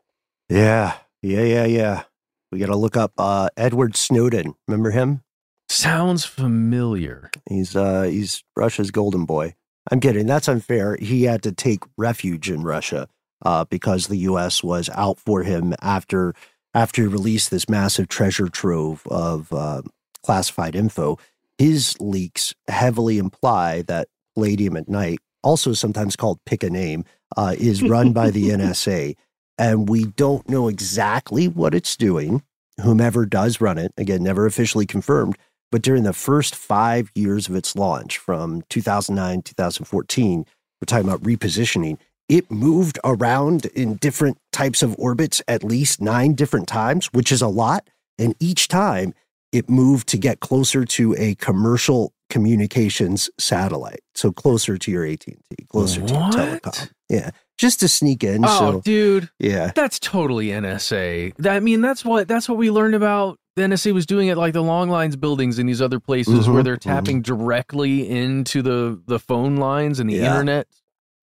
Yeah, yeah, yeah, yeah. We got to look up uh, Edward Snowden. Remember him? Sounds familiar. He's uh, he's Russia's golden boy. I'm kidding. That's unfair. He had to take refuge in Russia uh, because the U.S. was out for him after after he released this massive treasure trove of uh, classified info. His leaks heavily imply that Palladium at Night, also sometimes called Pick a Name, uh, is run by the NSA, and we don't know exactly what it's doing. Whomever does run it, again, never officially confirmed, but during the first five years of its launch from 2009, 2014, we're talking about repositioning. It moved around in different types of orbits at least nine different times, which is a lot. And each time it moved to get closer to a commercial communications satellite. So closer to your AT&T, closer to your telecom. Yeah. Just to sneak in. Oh, so, dude. yeah. That's totally NSA. That, I mean, that's what that's what we learned about. The NSA was doing it like the long lines buildings in these other places where Mhm, they're tapping directly into the the phone lines and the Yeah. internet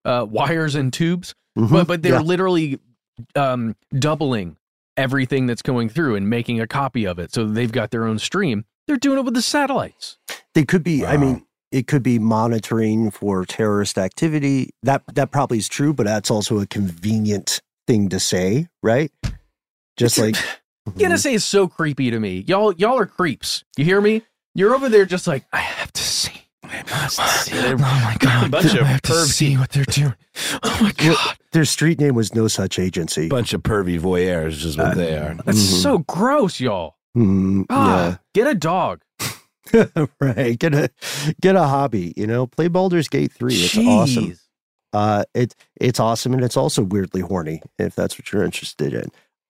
uh, wires and tubes. Mhm, But but they're yeah. literally um, doubling everything that's going through and making a copy of it. So they've got their own stream. They're doing it with the satellites. They could be. I mean, it could be monitoring for terrorist activity. That that probably is true, but that's also a convenient thing to say, right? Just like NSA is so creepy to me. Y'all, y'all are creeps. You hear me? You're over there just like I have to see. I must see. Oh my god! A bunch of I have to pervy- see what they're doing. Oh my god! Their street name was No Such Agency. bunch of pervy voyeurs is what they are. That's Mhm. so gross, y'all. Mm, Ah, get a dog. right. Get a get a hobby. You know, play Baldur's Gate three. It's awesome. Jeez. Uh, it it's awesome, and it's also weirdly horny if that's what you're interested in.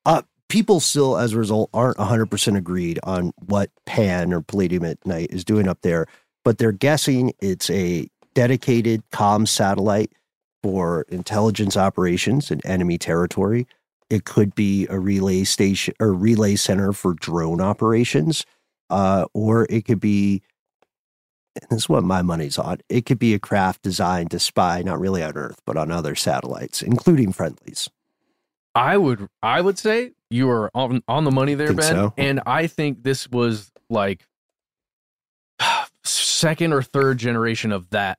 Uh, people still, as a result, aren't 100 percent agreed on what Pan or Palladium at Night is doing up there, but they're guessing it's a dedicated comm satellite for intelligence operations in enemy territory. It could be a relay station or relay center for drone operations, uh, or it could be and this is what my money's on. It could be a craft designed to spy not really on Earth, but on other satellites, including friendlies. I would I would say you are on on the money there, Ben. so? And I think this was like second or third generation of that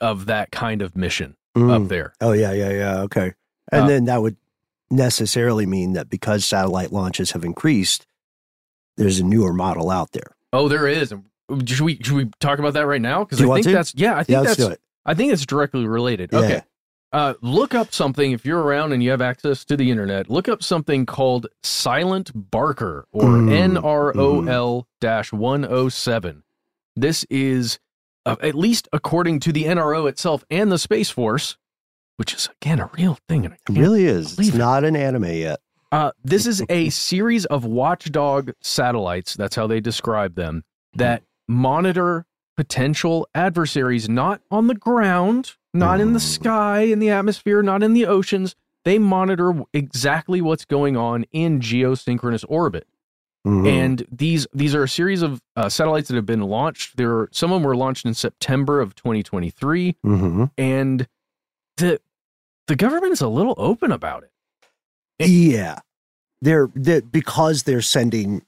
of that kind of mission up Mm. there. Oh yeah, yeah, yeah. Okay, and Uh, then that would necessarily mean that because satellite launches have increased, there's a newer model out there. Oh, there is. Should we should we talk about that right now? Because I think to? that's yeah. I think Yeah, let's that's do it. I think it's directly related. Yeah. Okay. Uh, look up something if you're around and you have access to the internet. Look up something called Silent Barker or Mm, NROL 107. This is, uh, at least according to the NRO itself and the Space Force, which is again a real thing. It really is. It's it. not an anime yet. Uh, this is a series of watchdog satellites. That's how they describe them that monitor potential adversaries not on the ground, not in the sky, in the atmosphere, not in the oceans. They monitor exactly what's going on in geosynchronous orbit. Mhm. And these these are a series of uh, satellites that have been launched. There, are, some of them were launched in September of 2023, Mhm. and the the government is a little open about it. yeah, they're, they because they're sending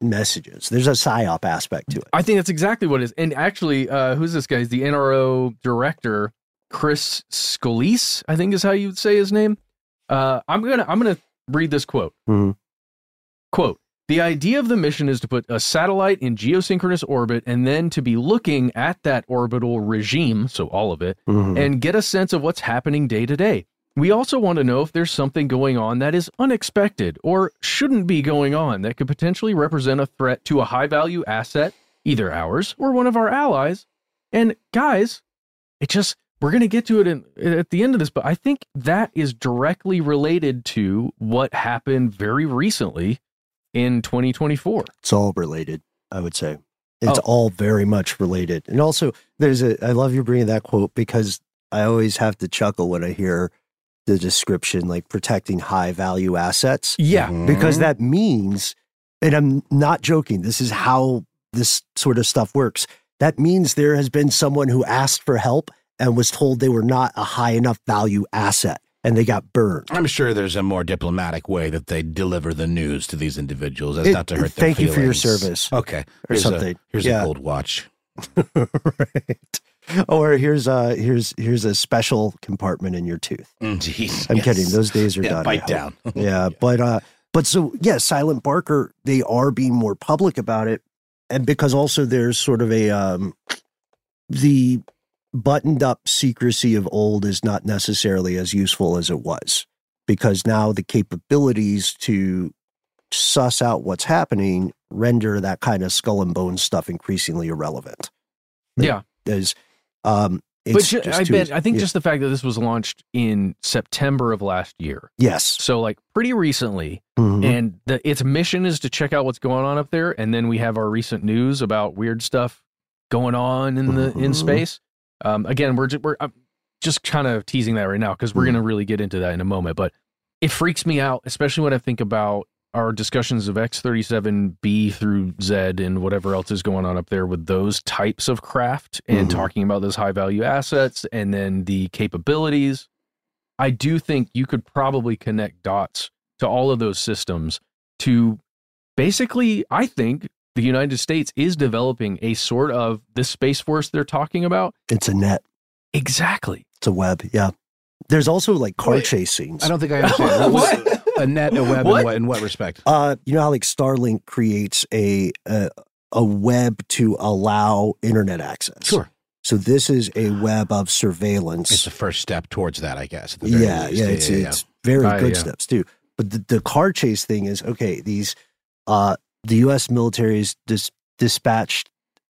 messages. There's a psyop aspect to it. I think that's exactly what it is. And actually, uh, who's this guy? He's the NRO director, Chris Scolese, I think is how you would say his name. Uh, I'm gonna I'm gonna read this quote. Mhm. Quote: The idea of the mission is to put a satellite in geosynchronous orbit and then to be looking at that orbital regime, so all of it, Mhm. and get a sense of what's happening day to day. We also want to know if there's something going on that is unexpected or shouldn't be going on that could potentially represent a threat to a high value asset, either ours or one of our allies. And guys, it just, we're going to get to it in, at the end of this, but I think that is directly related to what happened very recently in 2024. It's all related, I would say. It's Oh. all very much related. And also, there's a, I love you bringing that quote because I always have to chuckle when I hear the description like protecting high value assets. Yeah. Mm-hmm. Because that means, and I'm not joking, this is how this sort of stuff works. That means there has been someone who asked for help and was told they were not a high enough value asset and they got burned. I'm sure there's a more diplomatic way that they deliver the news to these individuals as It- not to hurt their thank you for your service. Okay. Or Here's a- something. here's Yeah. a gold watch. right. Or here's a here's here's a special compartment in your tooth. Mm, Jeez. I'm yes. kidding. Those days are Yeah, done. Bite down. yeah, but uh, but so yeah, Silent Barker. They are being more public about it, and because also there's sort of a um, the buttoned up secrecy of old is not necessarily as useful as it was because now the capabilities to suss out what's happening render that kind of skull and bones stuff increasingly irrelevant. Yeah. There's um But it's ju- just I too bet. I think Yeah. just the fact that this was launched in September of last year. yes. So like pretty recently, Mhm. and the, its mission is to check out what's going on up there, and then we have our recent news about weird stuff going on in the in Mhm. space. Um, again, we're just, we're I'm just kind of teasing that right now because we're Mhm. going to really get into that in a moment. But it freaks me out, especially when I think about our discussions of X thirty seven B through Z and whatever else is going on up there with those types of craft and Mhm. talking about those high value assets and then the capabilities. I do think you could probably connect dots to all of those systems to basically, I think the United States is developing a sort of this space force they're talking about. It's a net. Exactly. It's a web. Yeah. There's also like car Wait, chase scenes. I don't think I understand. What What? a net, a web, What? In, what, in what respect? Uh, you know how like Starlink creates a, a a web to allow internet access. Sure. So this is a web of surveillance. It's the first step towards that, I guess. at the very yeah, least. yeah, it's it's very Uh, good yeah. steps too. But the, the car chase thing is okay. These uh, the U.S. military's dis- dispatched.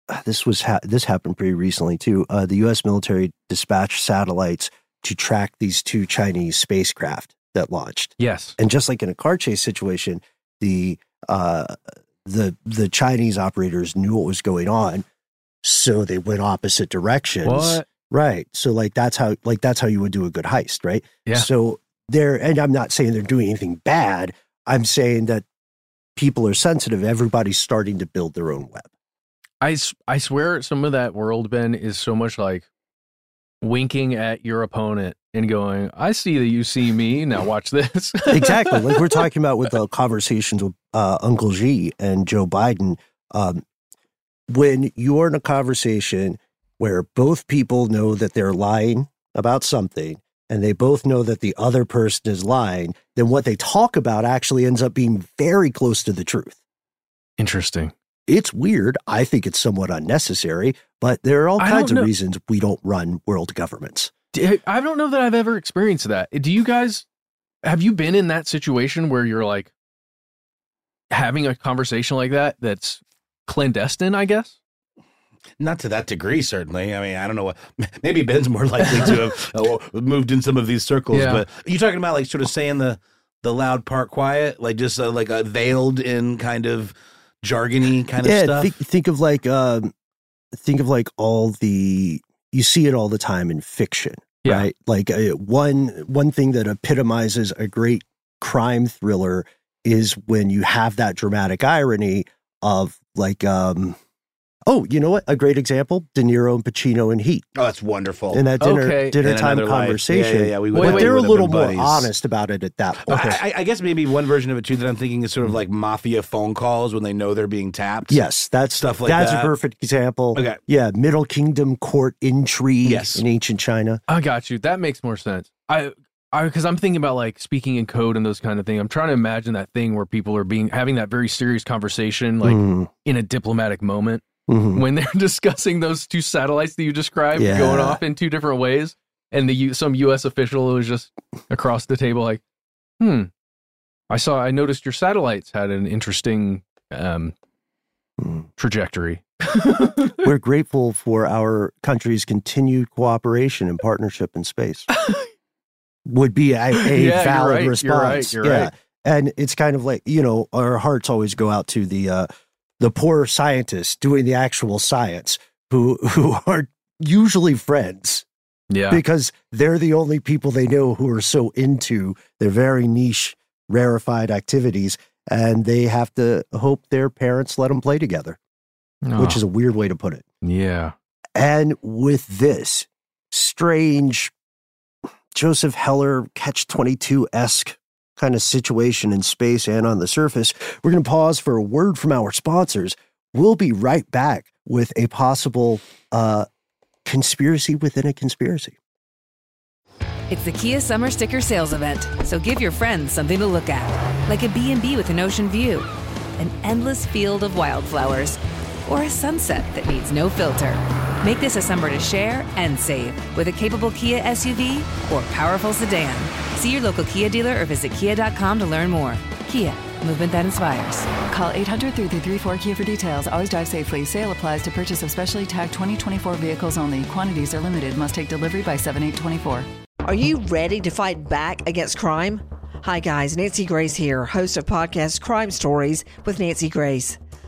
uh, This was ha- this happened pretty recently too. Uh, the U.S. military dispatched satellites to track these two Chinese spacecraft that launched. Yes. And just like in a car chase situation, the uh, the the Chinese operators knew what was going on, so they went opposite directions. What? Right. So like that's how like that's how you would do a good heist, right? Yeah. So they're and I'm not saying they're doing anything bad. I'm saying that people are sensitive. Everybody's starting to build their own web. I, I swear some of that world, Ben, is so much like winking at your opponent and going, I see that you see me. Now watch this. exactly. Like we're talking about with the conversations with uh, Uncle G and Joe Biden. Um, when you're in a conversation where both people know that they're lying about something and they both know that the other person is lying, then what they talk about actually ends up being very close to the truth. Interesting. It's weird. I think it's somewhat unnecessary, but there are all I kinds of reasons we don't run world governments. I don't know that I've ever experienced that. Do you guys have you been in that situation where you're like having a conversation like that that's clandestine, I guess? Not to that degree, certainly. I mean, I don't know what. Maybe Ben's more likely to have uh, moved in some of these circles. Yeah. But you talking about like sort of saying the the loud part quiet, like just uh, like a veiled in kind of jargony kind of yeah, stuff? Think, think of like um, think of like all the you see it all the time in fiction, Yeah. right? Like uh, one one thing that epitomizes a great crime thriller is when you have that dramatic irony of like um oh you know what a great example De Niro and Pacino in Heat oh, that's wonderful. in that dinner Okay. dinner In time conversation. Yeah, yeah, yeah, we Wait, would- but they're a little more buddies. honest about it at that point. I, I- I guess maybe one version of it too that I'm thinking is sort of like mafia phone calls when they know they're being tapped. Yes, that's Stuff like that's that. a perfect example. Okay. Yeah, Middle Kingdom court intrigue Yes. in ancient China. I got you. That makes more sense. I I because I'm thinking about like speaking in code and those kind of things. I'm trying to imagine that thing where people are being having that very serious conversation like Mm, in a diplomatic moment mhm. when they're discussing those two satellites that you described Yeah. going off in two different ways and the some US official was just across the table like, "Hmm. I saw I noticed your satellites had an interesting um Mm. trajectory." We're grateful for our country's continued cooperation and partnership in space. Would be a, a Yeah, you're valid right, you're response. right, you're yeah. right. And it's kind of like, you know, our hearts always go out to the uh the poor scientists doing the actual science who who are usually friends Yeah. because they're the only people they know who are so into their very niche rarefied activities and they have to hope their parents let them play together, which Oh, is a weird way to put it. yeah. And with this strange Joseph Heller catch 22 esque kind of situation in space and on the surface, we're going to pause for a word from our sponsors. We'll be right back with a possible uh, conspiracy within a conspiracy. It's the Kia Summer Sticker Sales Event, so give your friends something to look at, like a B&B with an ocean view, an endless field of wildflowers, or a sunset that needs no filter. Make this a summer to share and save with a capable Kia SUV or powerful sedan. See your local Kia dealer or visit kia.com to learn more. Kia, movement that inspires. Call 800 334 Kia for details. Always drive safely. Sale applies to purchase of specially tagged 2024 vehicles only. Quantities are limited. Must take delivery by 7824. Are you ready to fight back against crime? Hi, guys. Nancy Grace here, host of podcast Crime Stories with Nancy Grace.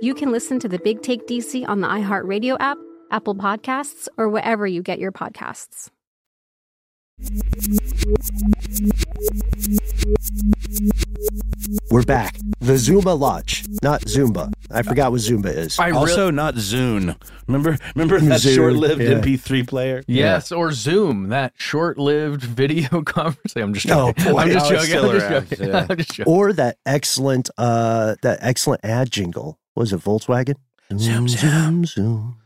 you can listen to the Big Take DC on the iHeartRadio app, Apple Podcasts, or wherever you get your podcasts. We're back. The Zumba launch, not Zumba. I forgot what Zumba is. I also not Zune. Remember, remember that Zune, short-lived yeah. MP3 player? Yes, or Zoom, that short-lived video conference. I'm just Oh, joking. boy. I'm just joking. I'm just joking. yeah. I'm just joking. Or that excellent, uh, that excellent ad jingle. Was it Volkswagen? Zoom, zoom, zoom.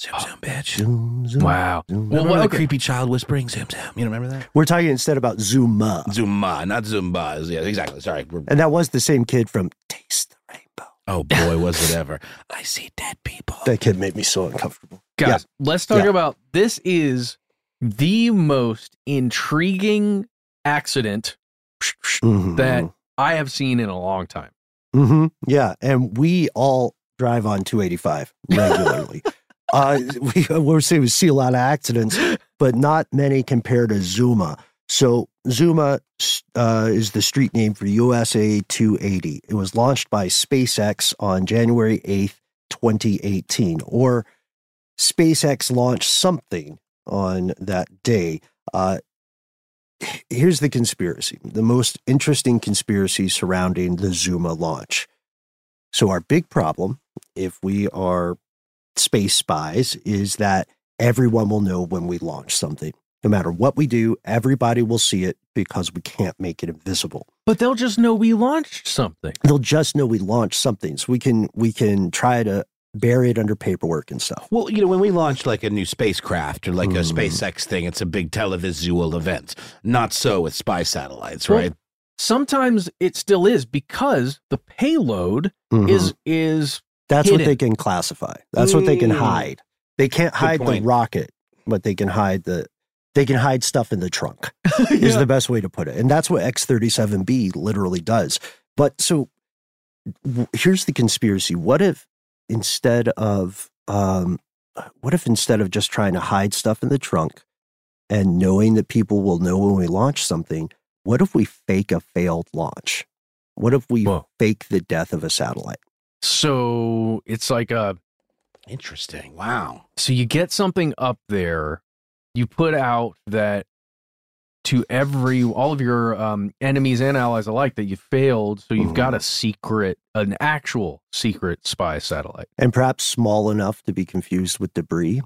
Zoom, zoom, bitch. Zoom, zoom. Wow. Zoom. Well, Well, what okay. a creepy child whispering zoom, zoom. You remember that? We're talking instead about Zuma. Zumba, not Zumba. Yeah, exactly. Sorry. We're- And that was the same kid from Taste the Rainbow. oh boy, was it ever! I see dead people. That kid made me so uncomfortable. Guys, let's talk Yeah. about this is the most intriguing accident Mhm. that I have seen in a long time. Hmm Yeah, and we all drive on 285 regularly. uh, we we're saying we see a lot of accidents, but not many compared to Zuma. So Zuma uh, is the street name for USA 280. It was launched by SpaceX on January 8th, 2018, or SpaceX launched something on that day. Uh, here's the conspiracy the most interesting conspiracy surrounding the Zuma launch. So, our big problem, if we are space spies, is that everyone will know when we launch something. No matter what we do, everybody will see it because we can't make it invisible. But they'll just know we launched something. They'll just know we launched something. So we can we can try to bury it under paperwork and stuff. Well, you know, when we launch like a new spacecraft or like a Mhm. SpaceX thing, it's a big televisual event. Not so with spy satellites, Well, right? Sometimes it still is because the payload Mhm. is is That's what they can classify. That's what they can Mm. hide. They can't hide the rocket, but they can hide the they can hide stuff in the trunk. is the best way to put it. And that's what X37B literally does. But so w- here's the conspiracy. What if instead of um what if instead of just trying to hide stuff in the trunk and knowing that people will know when we launch something, what if we fake a failed launch? What if we Whoa. fake the death of a satellite? so it's like a Interesting. Wow. so you get something up there, you put out that to every all of your um, enemies and allies alike that you failed, so you've got a secret, an actual secret spy satellite. And perhaps small enough to be confused with debris.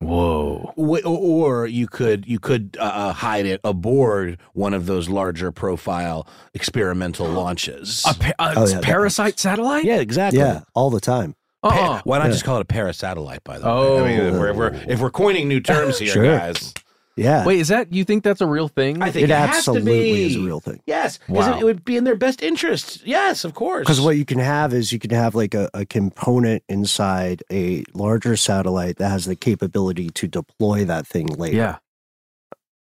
Whoa. Wh- Or or you could you could uh, uh, hide it aboard one of those larger profile experimental launches. A, pa- a Oh, yeah, parasite satellite? yeah, exactly. Yeah, all the time. Pa- Uh-uh. Why not Yeah. just call it a parasatellite? By the way, I mean, if we're, if we're if we're coining new terms here, Sure. guys. Yeah. Wait, is that you think that's a real thing? I think it it, has to absolutely be. is a real thing. Yes, because Wow. it, it would be in their best interest. Yes, of course. Because what you can have is you can have like a, a component inside a larger satellite that has the capability to deploy that thing later. yeah.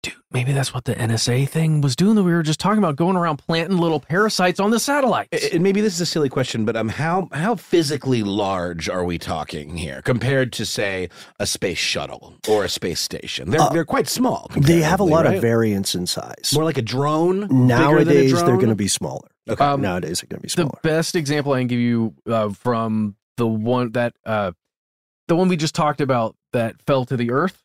Dude, maybe that's what the NSA thing was doing that we were just talking about, going around planting little parasites on the satellites. and maybe this is a silly question, but um, how how physically large are we talking here compared to say a space shuttle or a space station? They're Uh, they're quite small. They have a lot right? of variance in size. More like a drone. bigger than a Nowadays, they're going to be smaller. Okay. Um, Nowadays, they're going to be smaller. the best example I can give you uh, from the one that uh, the one we just talked about that fell to the earth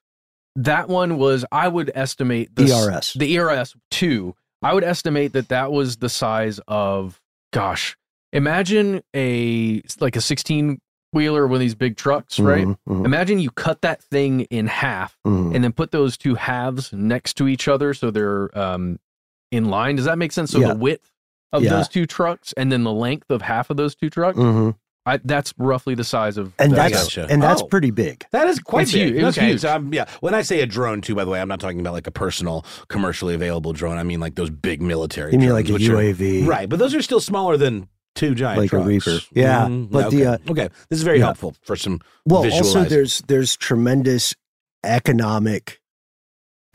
that one was I would estimate the ERS. the ERS two. I would estimate that that was the size of gosh, imagine a like a sixteen wheeler one of these big trucks, right? Mhm, mhm. Imagine you cut that thing in half Mhm. and then put those two halves next to each other so they're um in line. Does that make sense? So Yeah. the width of Yeah. those two trucks and then the length of half of those two trucks, Mhm. I, that's roughly the size of And that that's guy. and that's Oh. pretty big. That is quite It's big. huge. It was okay, huge. so I'm, yeah. When I say a drone, too, by the way, I'm not talking about like a personal, commercially available drone. I mean like those big military. You mean drones, like a which are- UAV. right? But those are still smaller than two giant Like a. Reaper. Yeah, Mhm. but okay. the, uh, okay, this is very yeah. helpful for some. Well, also there's there's tremendous economic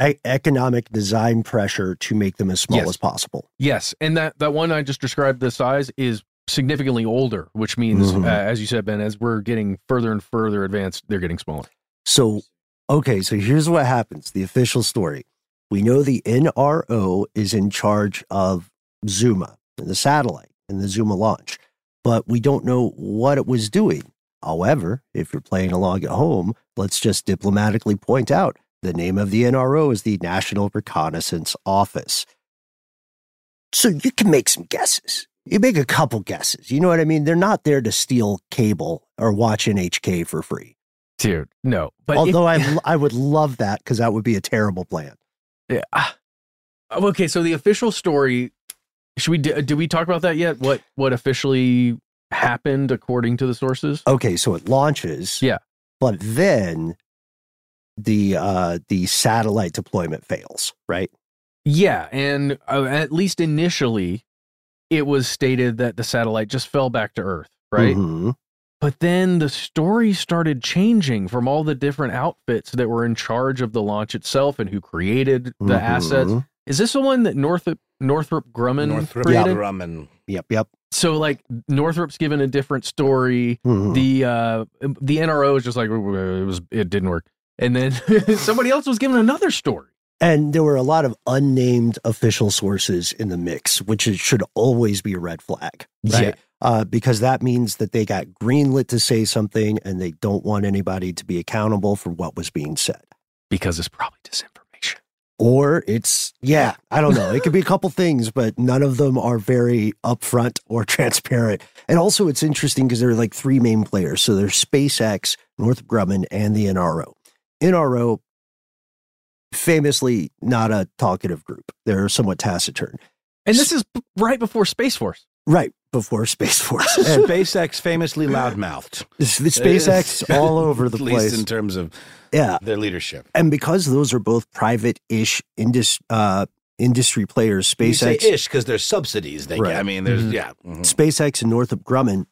e- economic design pressure to make them as small Yes. as possible. Yes, and that that one I just described the size is significantly older, which means, Mhm. uh, as you said, Ben, as we're getting further and further advanced, they're getting smaller. So, okay, so here's what happens the official story. We know the NRO is in charge of Zuma, the satellite, and the Zuma launch, but we don't know what it was doing. However, if you're playing along at home, let's just diplomatically point out the name of the NRO is the National Reconnaissance Office. So you can make some guesses. You make a couple guesses. You know what I mean? They're not there to steal cable or watch NHK for free. Dude, no. But Although I I would love that because that would be a terrible plan. Yeah. ah. Okay, so the official story. Should we? do we talk about that yet? What what officially happened according to the sources? Okay, so it launches. Yeah. But then the uh the satellite deployment fails, right? Yeah, and uh, at least initially, it was stated that the satellite just fell back to Earth, right? Mhm. But then the story started changing from all the different outfits that were in charge of the launch itself and who created the assets. Mhm. Is this the one that Northrop Northrop Grumman Northrop created? Grumman. Yep, yep. So like Northrop's given a different story. Mhm. The uh the NRO is just like it was it didn't work. And then somebody else was given another story. And there were a lot of unnamed official sources in the mix, which is, should always be a red flag, right? Yeah. Uh, because that means that they got greenlit to say something and they don't want anybody to be accountable for what was being said. Because it's probably disinformation. Or it's, yeah, I don't know. It could be a couple things, but none of them are very upfront or transparent. And also, it's interesting because there are like three main players. So there's SpaceX, Northrop Grumman, and the NRO. NRO, famously not a talkative group, they're somewhat taciturn. And this is right before Space Force. Right before Space Force. And And SpaceX famously loudmouthed. the SpaceX all over the At least place. in terms of yeah. their leadership. And because those are both private ish indus, uh, industry players, You say SpaceX, ish because there's subsidies. They Right. get. I mean, there's Mhm. yeah. mhm. SpaceX and Northrop Grumman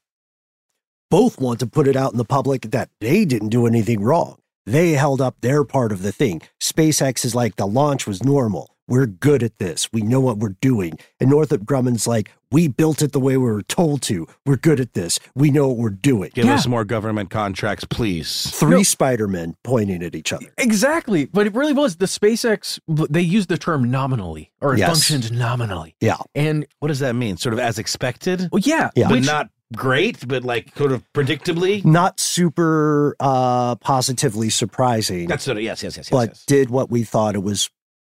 both want to put it out in the public that they didn't do anything wrong. They held up their part of the thing. SpaceX is like the launch was normal. We're good at this. We know what we're doing. And Northrop Grumman's like, we built it the way we were told to. We're good at this. We know what we're doing. Give Yeah. us more government contracts, please. Three No. Spider-Men pointing at each other. Exactly. But it really was the SpaceX they used the term nominally or it Yes. functioned nominally. Yeah. And What does that mean? Sort of as expected, well, yeah, Yeah. but which- not great, but like sort of predictably. Not super uh, positively surprising, That's sort of yes, yes, yes, yes. but yes. did what we thought it was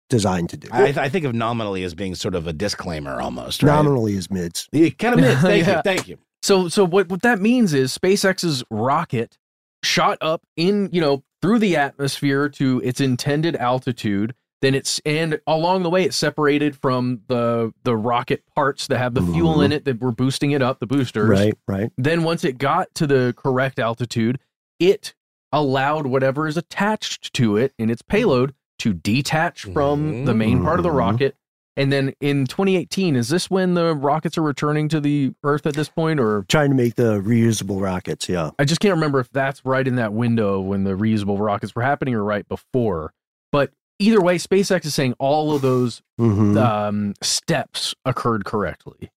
designed to do. I, I think of nominally as being sort of a disclaimer almost. Right? Nominally is mids. It kind of mids. Thank Yeah. you. Thank you. So so what what that means is SpaceX's rocket shot up in, you know, through the atmosphere to its intended altitude, then it's and along the way it's separated from the the rocket parts that have the fuel Mhm. in it that were boosting it up, the boosters. Right, right. Then once it got to the correct altitude, it allowed whatever is attached to it in its payload to detach from the main part of the Mhm. rocket. And then in 2018, is this when the rockets are returning to the Earth at this point, or Trying to make the reusable rockets, yeah. I just can't remember if that's right in that window when the reusable rockets were happening or right before. But either way, SpaceX is saying all of those Mhm. um, steps occurred correctly.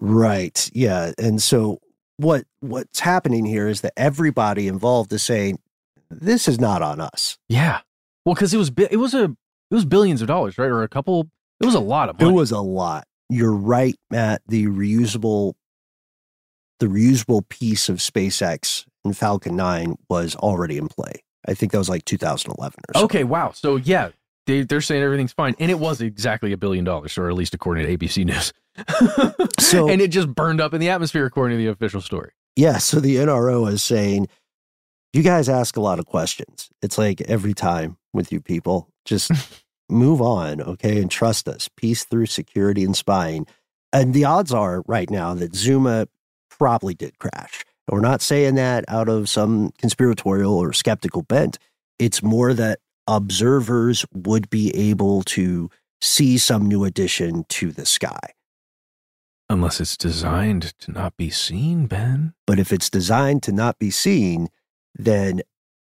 Right. Yeah. And so what what's happening here is that everybody involved is saying this is not on us. Yeah. Well, because it was it was a it was billions of dollars, right, or a couple. It was a lot of It was a lot. You're right, Matt. The reusable the reusable piece of SpaceX and Falcon 9 was already in play. I think that was like 2011 or something. Okay, wow. So yeah, they, they're saying everything's fine, and it was exactly a billion dollars, or at least according to ABC News. So- and it just burned up in the atmosphere, according to the official story. Yeah. So the NRO is saying, you guys ask a lot of questions. It's like every time with you people, just move on, okay, and trust us. Peace through security and spying. And the odds are right now that Zuma probably did crash. We're not saying that out of some conspiratorial or skeptical bent. It's more that observers would be able to see some new addition to the sky. Unless it's designed to not be seen, Ben. But if it's designed to not be seen, then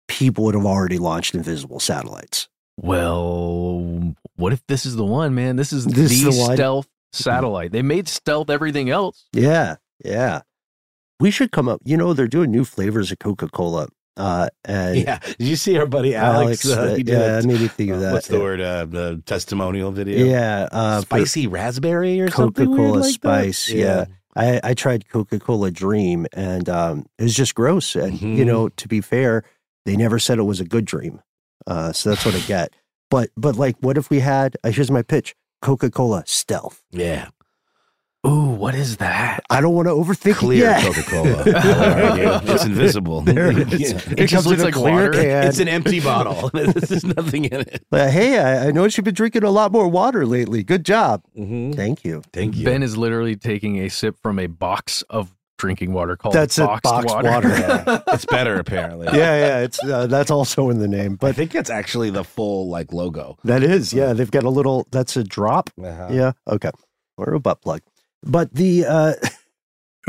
people would have already launched invisible satellites. Well, what if this is the one, man? This is This the, the stealth satellite. They made stealth everything else. Yeah, yeah. We should come up. You know, they're doing new flavors of Coca Cola. Uh, and Yeah. Did you see our buddy Alex? Alex, uh, uh, he did yeah, a- made think of uh, that, What's the yeah. word? Uh, the testimonial video. Yeah, uh, spicy raspberry or something. Coca Cola like that? Spice. Yeah. I, I tried Coca Cola Dream and um, it was just gross. And, you Mhm. know, to be fair, they never said it was a good dream. Uh, so that's what I get. But, but like, what if we had, uh, here's my pitch Coca Cola Stealth? Yeah. Ooh, what is that? I don't want to overthink Clear it yet. Coca Cola. it's invisible. There it is. Yeah. It comes in a clear can. It's an empty bottle. There's nothing in it. Uh, hey, I, I noticed you've been drinking a lot more water lately. Good job. Mhm. Thank you. Thank you. Ben is literally taking a sip from a box of drinking water called That's it, boxed, boxed water. water. Yeah. It's better apparently. Yeah, yeah. It's uh, that's also in the name, but I think it's actually the full like logo. that is yeah. They've got a little. That's a drop. Uh-huh. Yeah. Okay. Or a butt plug. But the. uh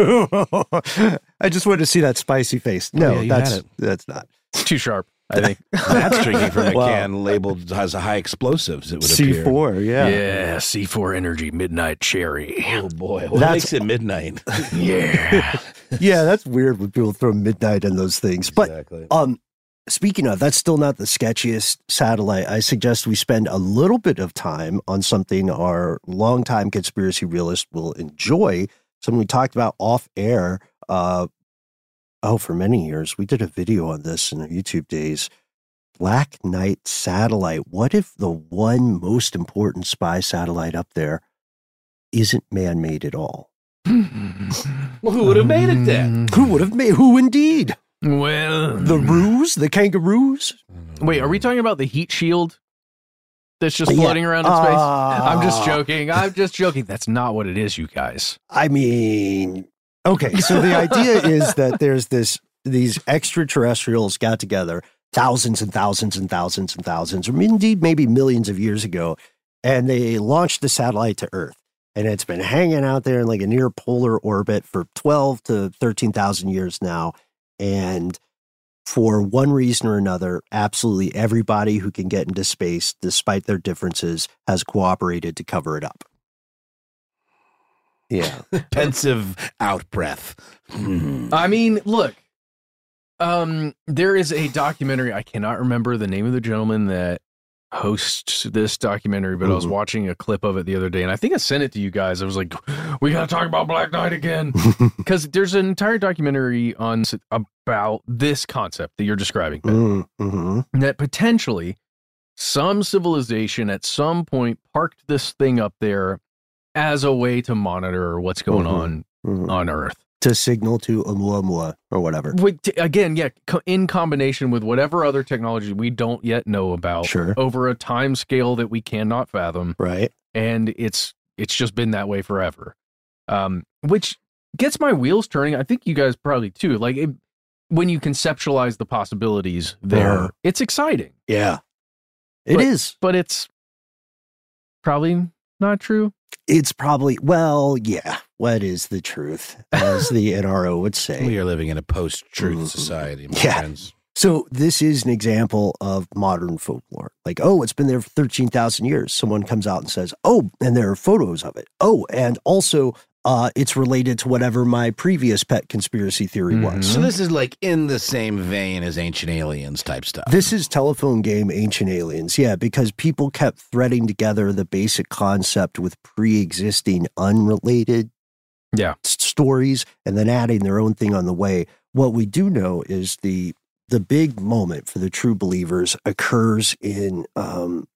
I just wanted to see that spicy face. No, yeah, that's that's not. It's too sharp, I think. that's drinking from a Wow. can labeled has a high explosives. It would C appear. four. Yeah. yeah, C4 Energy Midnight Cherry. Oh boy, what That's- makes it midnight? Yeah. Yeah, that's weird when people throw midnight in those things. But exactly. Um, speaking of, that's still not the sketchiest satellite. I suggest we spend a little bit of time on something our longtime conspiracy realist will enjoy. Something we talked about off air. Uh, oh, for many years, we did a video on this in our YouTube days. Black Knight satellite. What if the one most important spy satellite up there isn't man made at all? well, who would have made it then? Who would have made? Who indeed? Well, The ruse, the kangaroos. wait, are we talking about the heat shield that's just Yeah. floating around in space? Ah. I'm just joking. I'm just joking. That's not what it is, you guys. I mean, okay. So the idea is that there's this these extraterrestrials got together thousands and thousands and thousands and thousands, or indeed maybe millions of years ago, and they launched the satellite to Earth. And it's been hanging out there in like a near polar orbit for 12 to 13,000 years now. And for one reason or another, absolutely everybody who can get into space, despite their differences, has cooperated to cover it up. Yeah. Pensive out breath. Hmm. I mean, look, um, there is a documentary. I cannot remember the name of the gentleman that hosts this documentary, but I was Mhm. watching a clip of it the other day, and I think I sent it to you guys. I was like, "We got to talk about Black Knight again," because there's an entire documentary on about this concept that you're describing, mm-hmm. that potentially some civilization at some point parked this thing up there as a way to monitor what's going Mhm. on Mhm. on Earth. To signal to Oumuamua or whatever. With, again, yeah, co- in combination with whatever other technology we don't yet know about, Sure. over a time scale that we cannot fathom, Right. and it's it's just been that way forever. Um, which gets my wheels turning. I think you guys probably too. Like it, when you conceptualize the possibilities there, Uh-huh. it's exciting. Yeah. It is. but, but it's probably not true. It's probably, well, yeah. What is the truth, as the NRO would say? We are living in a post-truth Mhm. society, my Yeah. friends. So this is an example of modern folklore. Like, oh, it's been there for 13,000 years. Someone comes out and says, oh, and there are photos of it. Oh, and also uh, it's related to whatever my previous pet conspiracy theory was. So this is like in the same vein as Ancient Aliens type stuff. This is telephone game Ancient Aliens, yeah, because people kept threading together the basic concept with pre existing unrelated Yeah. stories and then adding their own thing on the way. What we do know is the the big moment for the true believers occurs in um,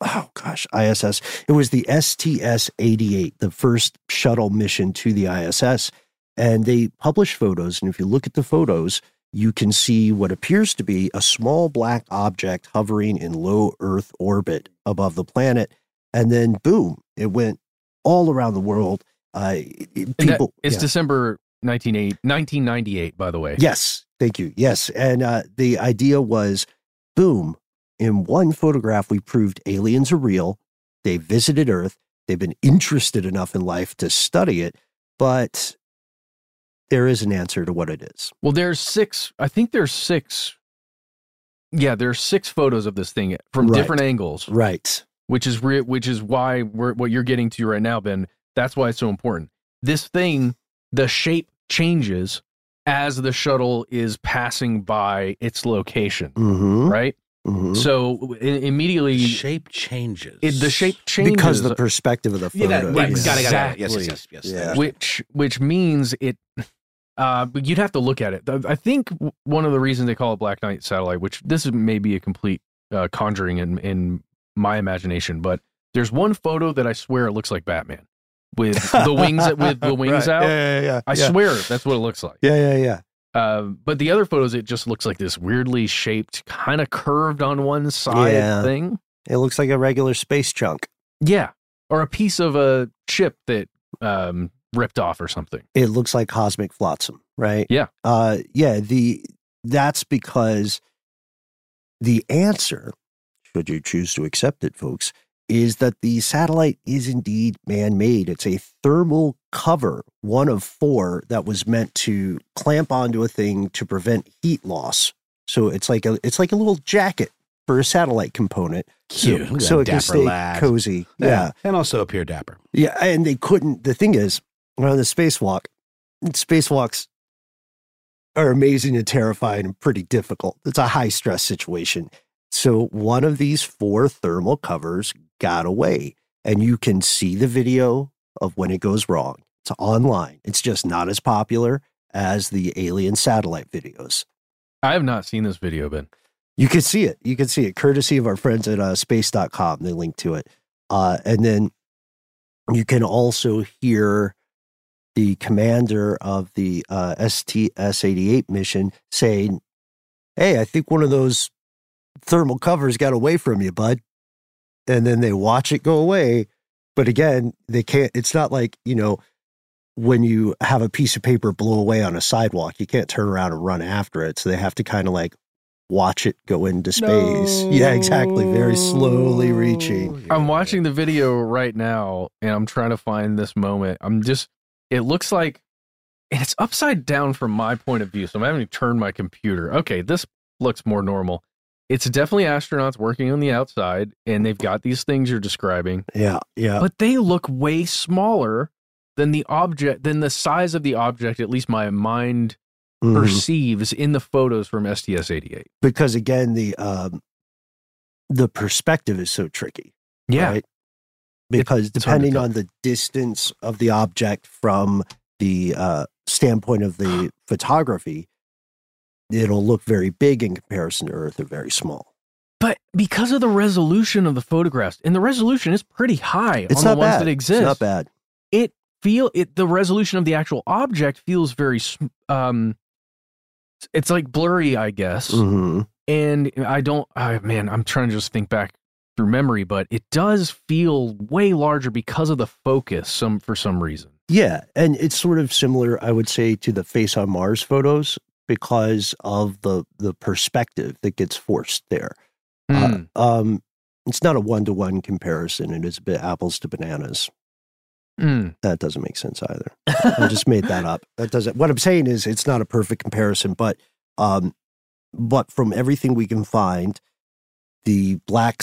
oh gosh, ISS. It was the STS 88, the first shuttle mission to the ISS. And they published photos. And if you look at the photos, you can see what appears to be a small black object hovering in low Earth orbit above the planet. And then, boom, it went all around the world. Uh, And that- people, it's yeah. December 1998 1998, by the way. Yes, thank you. Yes, and uh, the idea was, boom! In one photograph, we proved aliens are real. They visited Earth. They've been interested enough in life to study it, but there is an answer to what it is. Well, there's six. I think there's six. Yeah, there's six photos of this thing from Right. different angles, Right. which is re- which is why we're, what you're getting to right now, Ben. That's why it's so important. This thing, the shape changes as the shuttle is passing by its location, Mm-hmm. right? Mhm. So i- immediately, shape changes. it, the shape changes Because the perspective of the Yeah, photo. that- right, yeah. got it, got it. Yes, Exactly. yes, yes, yes. Yeah. which which means it uh you'd have to look at it i think one of the reasons they call it black knight satellite which this is maybe a complete uh conjuring in in my imagination but there's one photo that i swear it looks like batman with the wings with the wings Right. out Yeah, yeah, yeah. i yeah. swear that's what it looks like Yeah, yeah, yeah. Uh, but the other photos it just looks like this weirdly shaped kind of curved on one side Yeah. thing It looks like a regular space chunk. yeah or a piece of a chip that um ripped off or something it looks like cosmic flotsam, right? Yeah. Uh yeah, the that's because the answer, should you choose to accept it, folks, is that the satellite is indeed man-made. It's a thermal cover, one of four that was meant to clamp onto a thing to prevent heat loss. So it's like a it's like a little jacket for a satellite component. Cute. So, so it can stay lad. cozy. yeah. and also appear dapper. Yeah, and they couldn't. The thing is, on the spacewalk, spacewalks are amazing and terrifying and pretty difficult. It's a high stress situation. So one of these four thermal covers got away, and you can see the video of when it goes wrong. It's online. It's just not as popular as the alien satellite videos. i have not seen this video ben You can see it. You can see it courtesy of our friends at uh, space.com. They link to it. Uh, and then you can also hear the commander of the uh, STS 88 mission saying, Hey, I think one of those thermal covers got away from you, bud. And then they watch it go away. But again, they can't, it's not like, you know, when you have a piece of paper blow away on a sidewalk, you can't turn around and run after it. So they have to kind of like watch it go into space. Yeah, exactly. Very slowly oh, reaching. I'm watching the video right now and I'm trying to find this moment. I'm just, it looks like, and it's upside down from my point of view. So I'm having to turn my computer. Okay, this looks more normal. It's definitely astronauts working on the outside and they've got these things you're describing, Yeah, yeah. but they look way smaller than the object, than the size of the object, at least my mind Mhm. perceives in the photos from STS 88. Because again, the um, the perspective is so tricky. Yeah. right? Because depending on the distance of the object from the uh, standpoint of the photography, it'll look very big in comparison to Earth or very small. But because of the resolution of the photographs, and the resolution is pretty high It's on not the ones bad. that exist. It's not bad. It feel it the resolution of the actual object feels very um it's like blurry, I guess. hmm And I don't I man, I'm trying to just think back through memory, but it does feel way larger because of the focus some for some reason. Yeah, and it's sort of similar, I would say, to the face on Mars photos because of the the perspective that gets forced there. Uh, Hmm. um, it's not a one to one comparison; it is a bit apples to bananas. Hmm. That doesn't make sense either. I just made that up. That doesn't. What I'm saying is, it's not a perfect comparison, but um, but from everything we can find, the black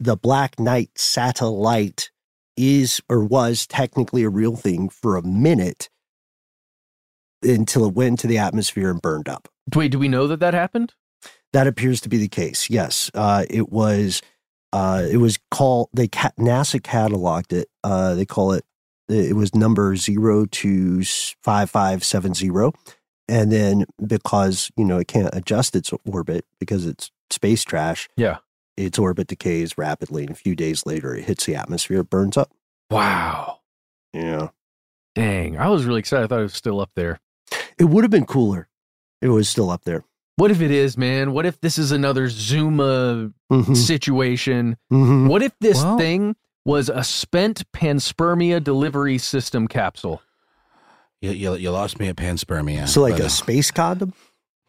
the Black Knight satellite is or was technically a real thing for a minute until it went into the atmosphere and burned up. Wait, do we know that that happened? That appears to be the case. Yes, uh, it was. Uh, it was called. They NASA cataloged it. Uh, they call it. It was number zero two five five seven zero, and then because you know it can't adjust its orbit because it's space trash, Yeah. its orbit decays rapidly, and a few days later it hits the atmosphere, it burns up. Wow. Yeah, Dang. I was really excited. I thought it was still up there. it would have been cooler. It was still up there. What if it is, man? What if this is another Zuma Mhm. situation? Mhm. What if this Well- thing was a spent panspermia delivery system capsule? You, you, you lost me at panspermia. So like but, a uh, space condom,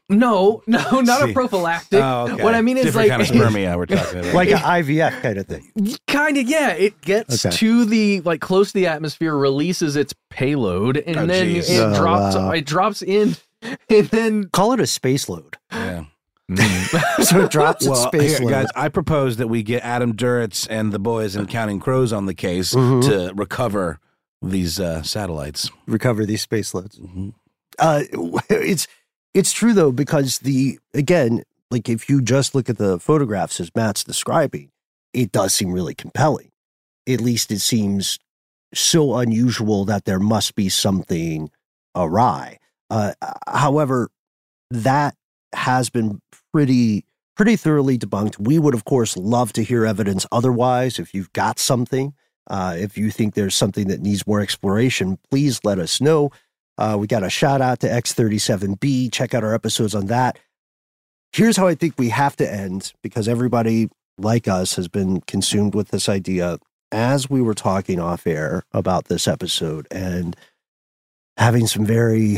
No, no, not See. a prophylactic. Oh, okay. What I mean is Different like kind of spermia we're talking about. like an IVF kind of thing. kind of yeah it gets Okay. to the like close to the atmosphere releases its payload and Oh, then geez. it Oh, drops wow. it drops in and then Call it a space load. yeah. so it drops its Well, space here, guys, I propose that we get Adam Duritz and the boys in Counting Crows on the case Mhm. to recover these uh, satellites. recover these space loads. Mhm. Uh, it's it's true though because the again, like if you just look at the photographs as Matt's describing, it does seem really compelling. At least it seems so unusual that there must be something awry. Uh, however, that has been pretty pretty thoroughly debunked. We would, of course, love to hear evidence otherwise. If you've got something, uh, if you think there's something that needs more exploration, please let us know. Uh, we got a shout out to X37B. Check out our episodes on that. Here's how I think we have to end because everybody like us has been consumed with this idea as we were talking off air about this episode and having some very,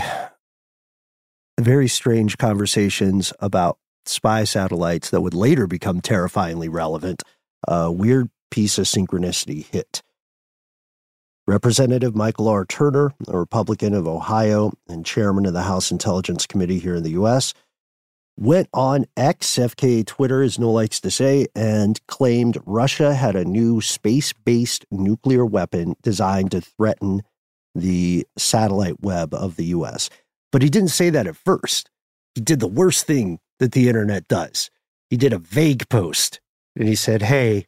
very strange conversations about spy satellites that would later become terrifyingly relevant. A weird piece of synchronicity hit. Representative Michael R. Turner, a Republican of Ohio and chairman of the House Intelligence Committee here in the U.S., went on X, FKA Twitter, as Noel likes to say, and claimed Russia had a new space based nuclear weapon designed to threaten the satellite web of the U.S. But he didn't say that at first. He did the worst thing that the internet does. He did a vague post and he said, Hey,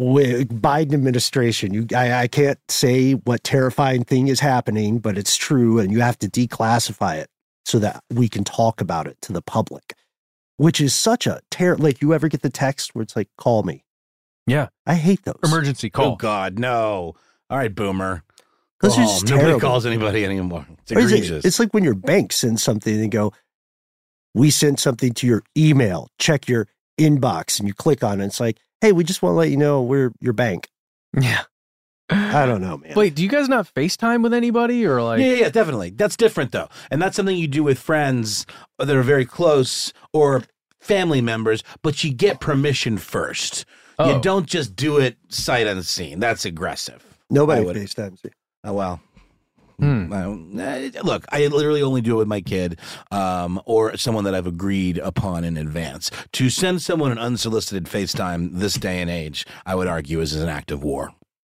Biden administration, you, I, I can't say what terrifying thing is happening, but it's true, and you have to declassify it so that we can talk about it to the public, which is such a terror. Like, you ever get the text where it's like, call me? Yeah. I hate those. Emergency call. Oh, God, no. All right, boomer. Those Go are just Nobody terrible. calls anybody anymore. It's Or it- egregious. it's like when your bank sends something and they go, We sent something to your email, check your inbox, and you click on it. It's like, Hey, we just want to let you know we're your bank. Yeah. I don't know, man. Wait, do you guys not FaceTime with anybody or like yeah, yeah, yeah, definitely. That's different though, and that's something you do with friends that are very close or family members. But you get permission first. Oh. You don't just do it sight unseen. That's aggressive. Nobody would- FaceTimes you. Oh well. Hmm. I don't- eh, look, I literally only do it with my kid um, or someone that I've agreed upon in advance. To send someone an unsolicited FaceTime this day and age, I would argue is an act of war.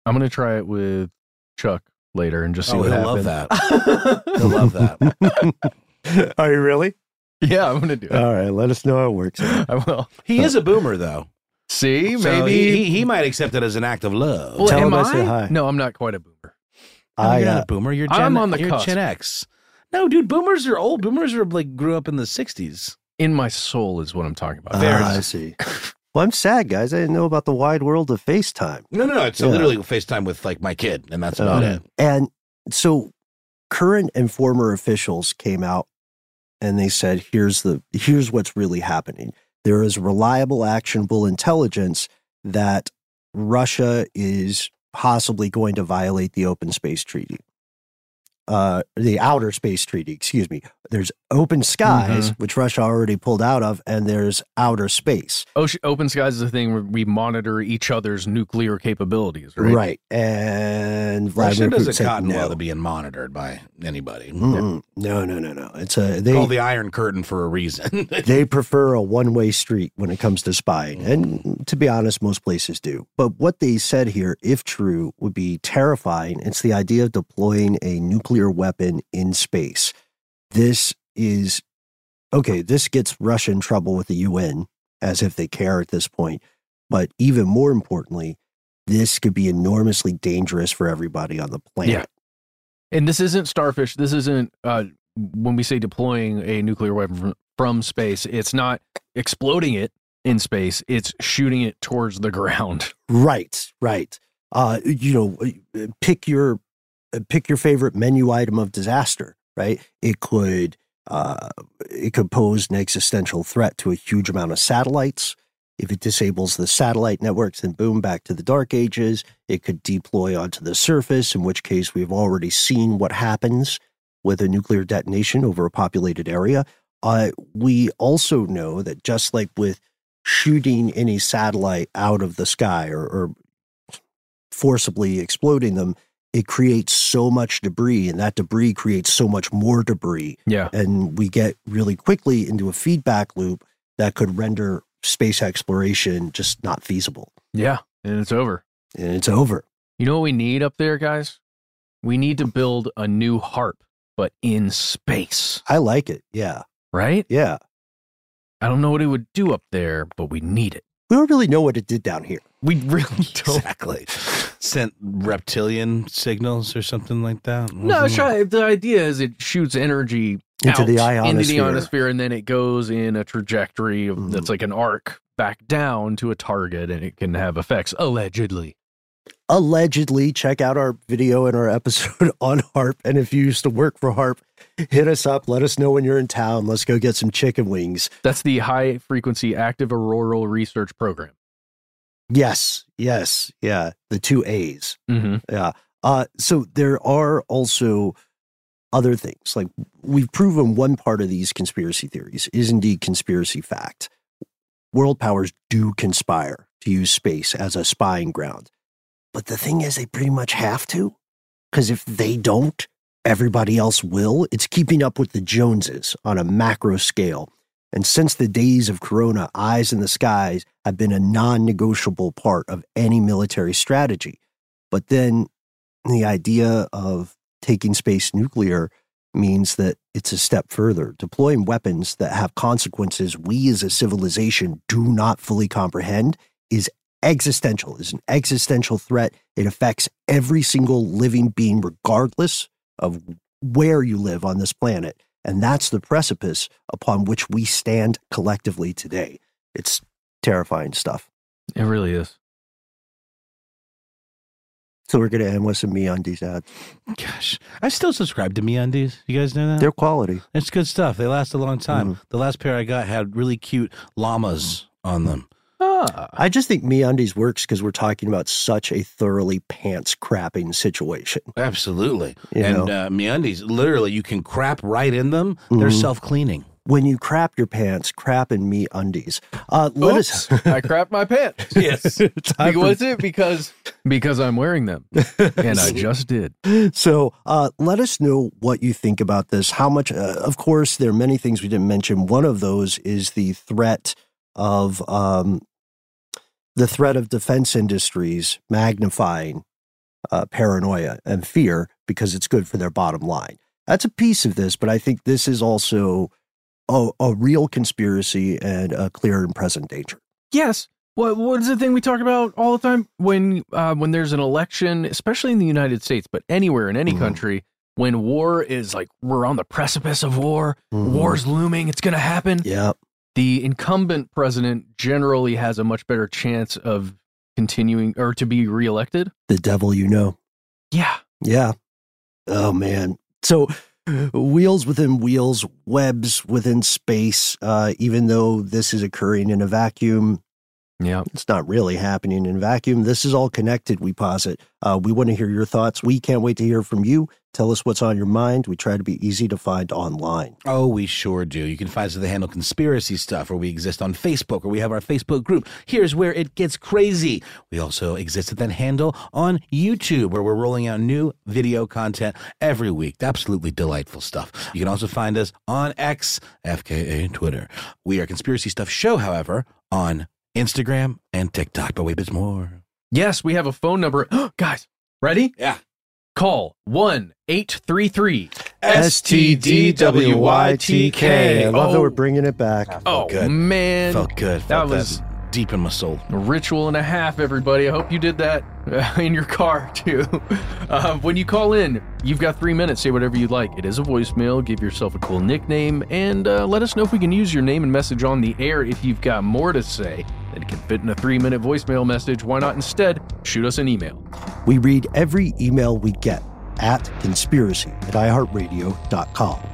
I'm gonna try it with Chuck later and just see Oh, what he'll love happens. He'll love that. Are you really? yeah, I'm gonna do it. All right, let us know how it works. I will. He is a boomer, though. See, So maybe. he, he, he might accept it as an act of love. well, Tell him I I? said hi. No, I'm not quite a boomer. I, you're uh, not a boomer. You're Gen, I'm on the you're cusp. Gen X. No, dude, boomers are old. Boomers are like grew up in the '60s. In my soul is what I'm talking about. Ah, I see. Well, I'm sad, guys. I didn't know about the wide world of FaceTime. No, no, no. It's Yeah. literally FaceTime with like my kid, and that's about it. And so current and former officials came out and they said, here's the here's what's really happening. There is reliable, actionable intelligence that Russia is possibly going to violate the open space treaty. Uh, the outer space treaty, excuse me. There's open skies, mm-hmm. which Russia already pulled out of, and there's outer space. Ocean, open skies is a thing where we monitor each other's nuclear capabilities, right? Right. And Russia Vladimir Putin doesn't said cotton no. well to being monitored by anybody. Mm-mm. No, no, no, no. It's a they call the Iron Curtain for a reason. they prefer a one-way street when it comes to spying. Mm. And to be honest, most places do. But what they said here, if true, would be terrifying. It's the idea of deploying a nuclear weapon in space. This is okay, this gets Russia in trouble with the UN as if they care at this point. But even more importantly, this could be enormously dangerous for everybody on the planet. Yeah. And this isn't starfish. This isn't uh, when we say deploying a nuclear weapon from, from space, it's not exploding it in space; it's shooting it towards the ground. Right, right. Uh, you know, pick your pick your favorite menu item of disaster. Right. It could uh, it could pose an existential threat to a huge amount of satellites. If it disables the satellite networks, then boom, back to the dark ages. It could deploy onto the surface, in which case we've already seen what happens with a nuclear detonation over a populated area. Uh, we also know that just like with shooting any satellite out of the sky or, or forcibly exploding them, it creates so much debris, and that debris creates so much more debris. Yeah. And we get really quickly into a feedback loop that could render space exploration just not feasible. Yeah, and it's over. And it's over. You know what we need up there, guys? We need to build a new HAARP, but in space. I like it. Yeah. Right? Yeah. I don't know what it would do up there, but we need it. We don't really know what it did down here. We really don't. Exactly. Sent reptilian signals or something like that. No, Wasn't it? try, the idea is it shoots energy Into out the into the ionosphere. ionosphere, and then it goes in a trajectory of, hmm. that's like an arc back down to a target, and it can have effects allegedly. Allegedly, check out our video and our episode on HAARP. And if you used to work for HAARP, hit us up. Let us know when you're in town. Let's go get some chicken wings. That's the High Frequency Active Auroral Research Program. Yes, yes, yeah. The two A's. Mm-hmm. Yeah. Uh, so there are also other things. Like we've proven one part of these conspiracy theories is indeed conspiracy fact. World powers do conspire to use space as a spying ground. But the thing is, they pretty much have to. Because if they don't, everybody else will. It's keeping up with the Joneses on a macro scale. And since the days of Corona, eyes in the skies have been a non negotiable part of any military strategy. But then the idea of taking space nuclear means that it's a step further. Deploying weapons that have consequences we as a civilization do not fully comprehend is existential, is an existential threat. It affects every single living being, regardless of where you live on this planet. And that's the precipice upon which we stand collectively today. It's terrifying stuff. It really is. So we're going to end with some MeUndies ads. Gosh, I still subscribe to MeUndies. You guys know that? They're quality. It's good stuff. They last a long time. Mm-hmm. The last pair I got had really cute llamas on them. Ah, I just think MeUndies works because we're talking about such a thoroughly pants crapping situation. Absolutely. You and know? uh, MeUndies, literally, you can crap right in them. They're Mhm. self cleaning. When you crap your pants, crap in MeUndies. Uh, let us. I crap my pants. Yes. Time for- Was it because because I'm wearing them, and I just did. So uh, let us know what you think about this. How much? Uh, of course, there are many things we didn't mention. One of those is the threat of um, the threat of defense industries magnifying uh, paranoia and fear because it's good for their bottom line. That's a piece of this, but I think this is also a, a real conspiracy and a clear and present danger. Yes. What what is the thing we talk about all the time when uh, when there's an election, especially in the United States, but anywhere in any Mhm. country, when war is like we're on the precipice of war, Mhm. war's looming, it's going to happen. Yeah. The incumbent president generally has a much better chance of continuing or to be reelected. The devil you know. Yeah. Yeah. Oh man. So wheels within wheels, webs within space. Uh, even though this is occurring in a vacuum, Yeah. it's not really happening in vacuum. This is all connected. We posit. Uh, we want to hear your thoughts. We can't wait to hear from you. Tell us what's on your mind. We try to be easy to find online. Oh, we sure do. You can find us at the handle Conspiracy Stuff, where we exist on Facebook, or we have our Facebook group. Here's where it gets crazy. We also exist at that handle on YouTube, where we're rolling out new video content every week. Absolutely delightful stuff. You can also find us on X, FKA Twitter. We are Conspiracy Stuff Show, however, on Instagram and TikTok. But wait, there's more. Yes, we have a phone number. Guys, ready? Yeah. Call 1 833 STDWYTK. I love that Oh. we're bringing it back. Oh, good. man. Felt good. That Felt was deep in my soul. A ritual and a half, everybody. I hope you did that uh, in your car too. Uh, when you call in, you've got three minutes. Say whatever you'd like. It is a voicemail. Give yourself a cool nickname and uh, let us know if we can use your name and message on the air. If you've got more to say that can fit in a three minute voicemail message, why not instead shoot us an email? We read every email we get at conspiracy at iheartradio.com.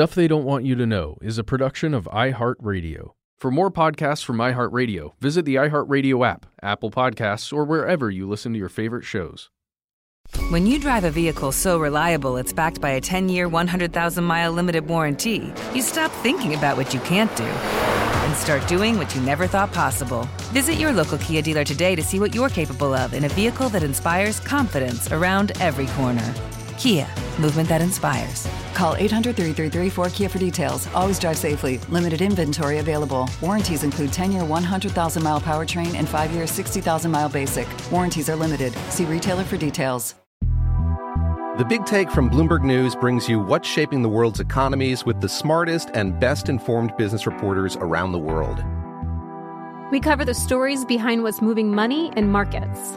Stuff They Don't Want You to Know is a production of iHeartRadio. For more podcasts from iHeartRadio, visit the iHeartRadio app, Apple Podcasts, or wherever you listen to your favorite shows. When you drive a vehicle so reliable it's backed by a 10 year, 100,000 mile limited warranty, you stop thinking about what you can't do and start doing what you never thought possible. Visit your local Kia dealer today to see what you're capable of in a vehicle that inspires confidence around every corner. Kia, movement that inspires. Call 800 333 4KIA for details. Always drive safely. Limited inventory available. Warranties include 10 year 100,000 mile powertrain and 5 year 60,000 mile basic. Warranties are limited. See retailer for details. The Big Take from Bloomberg News brings you what's shaping the world's economies with the smartest and best informed business reporters around the world. We cover the stories behind what's moving money and markets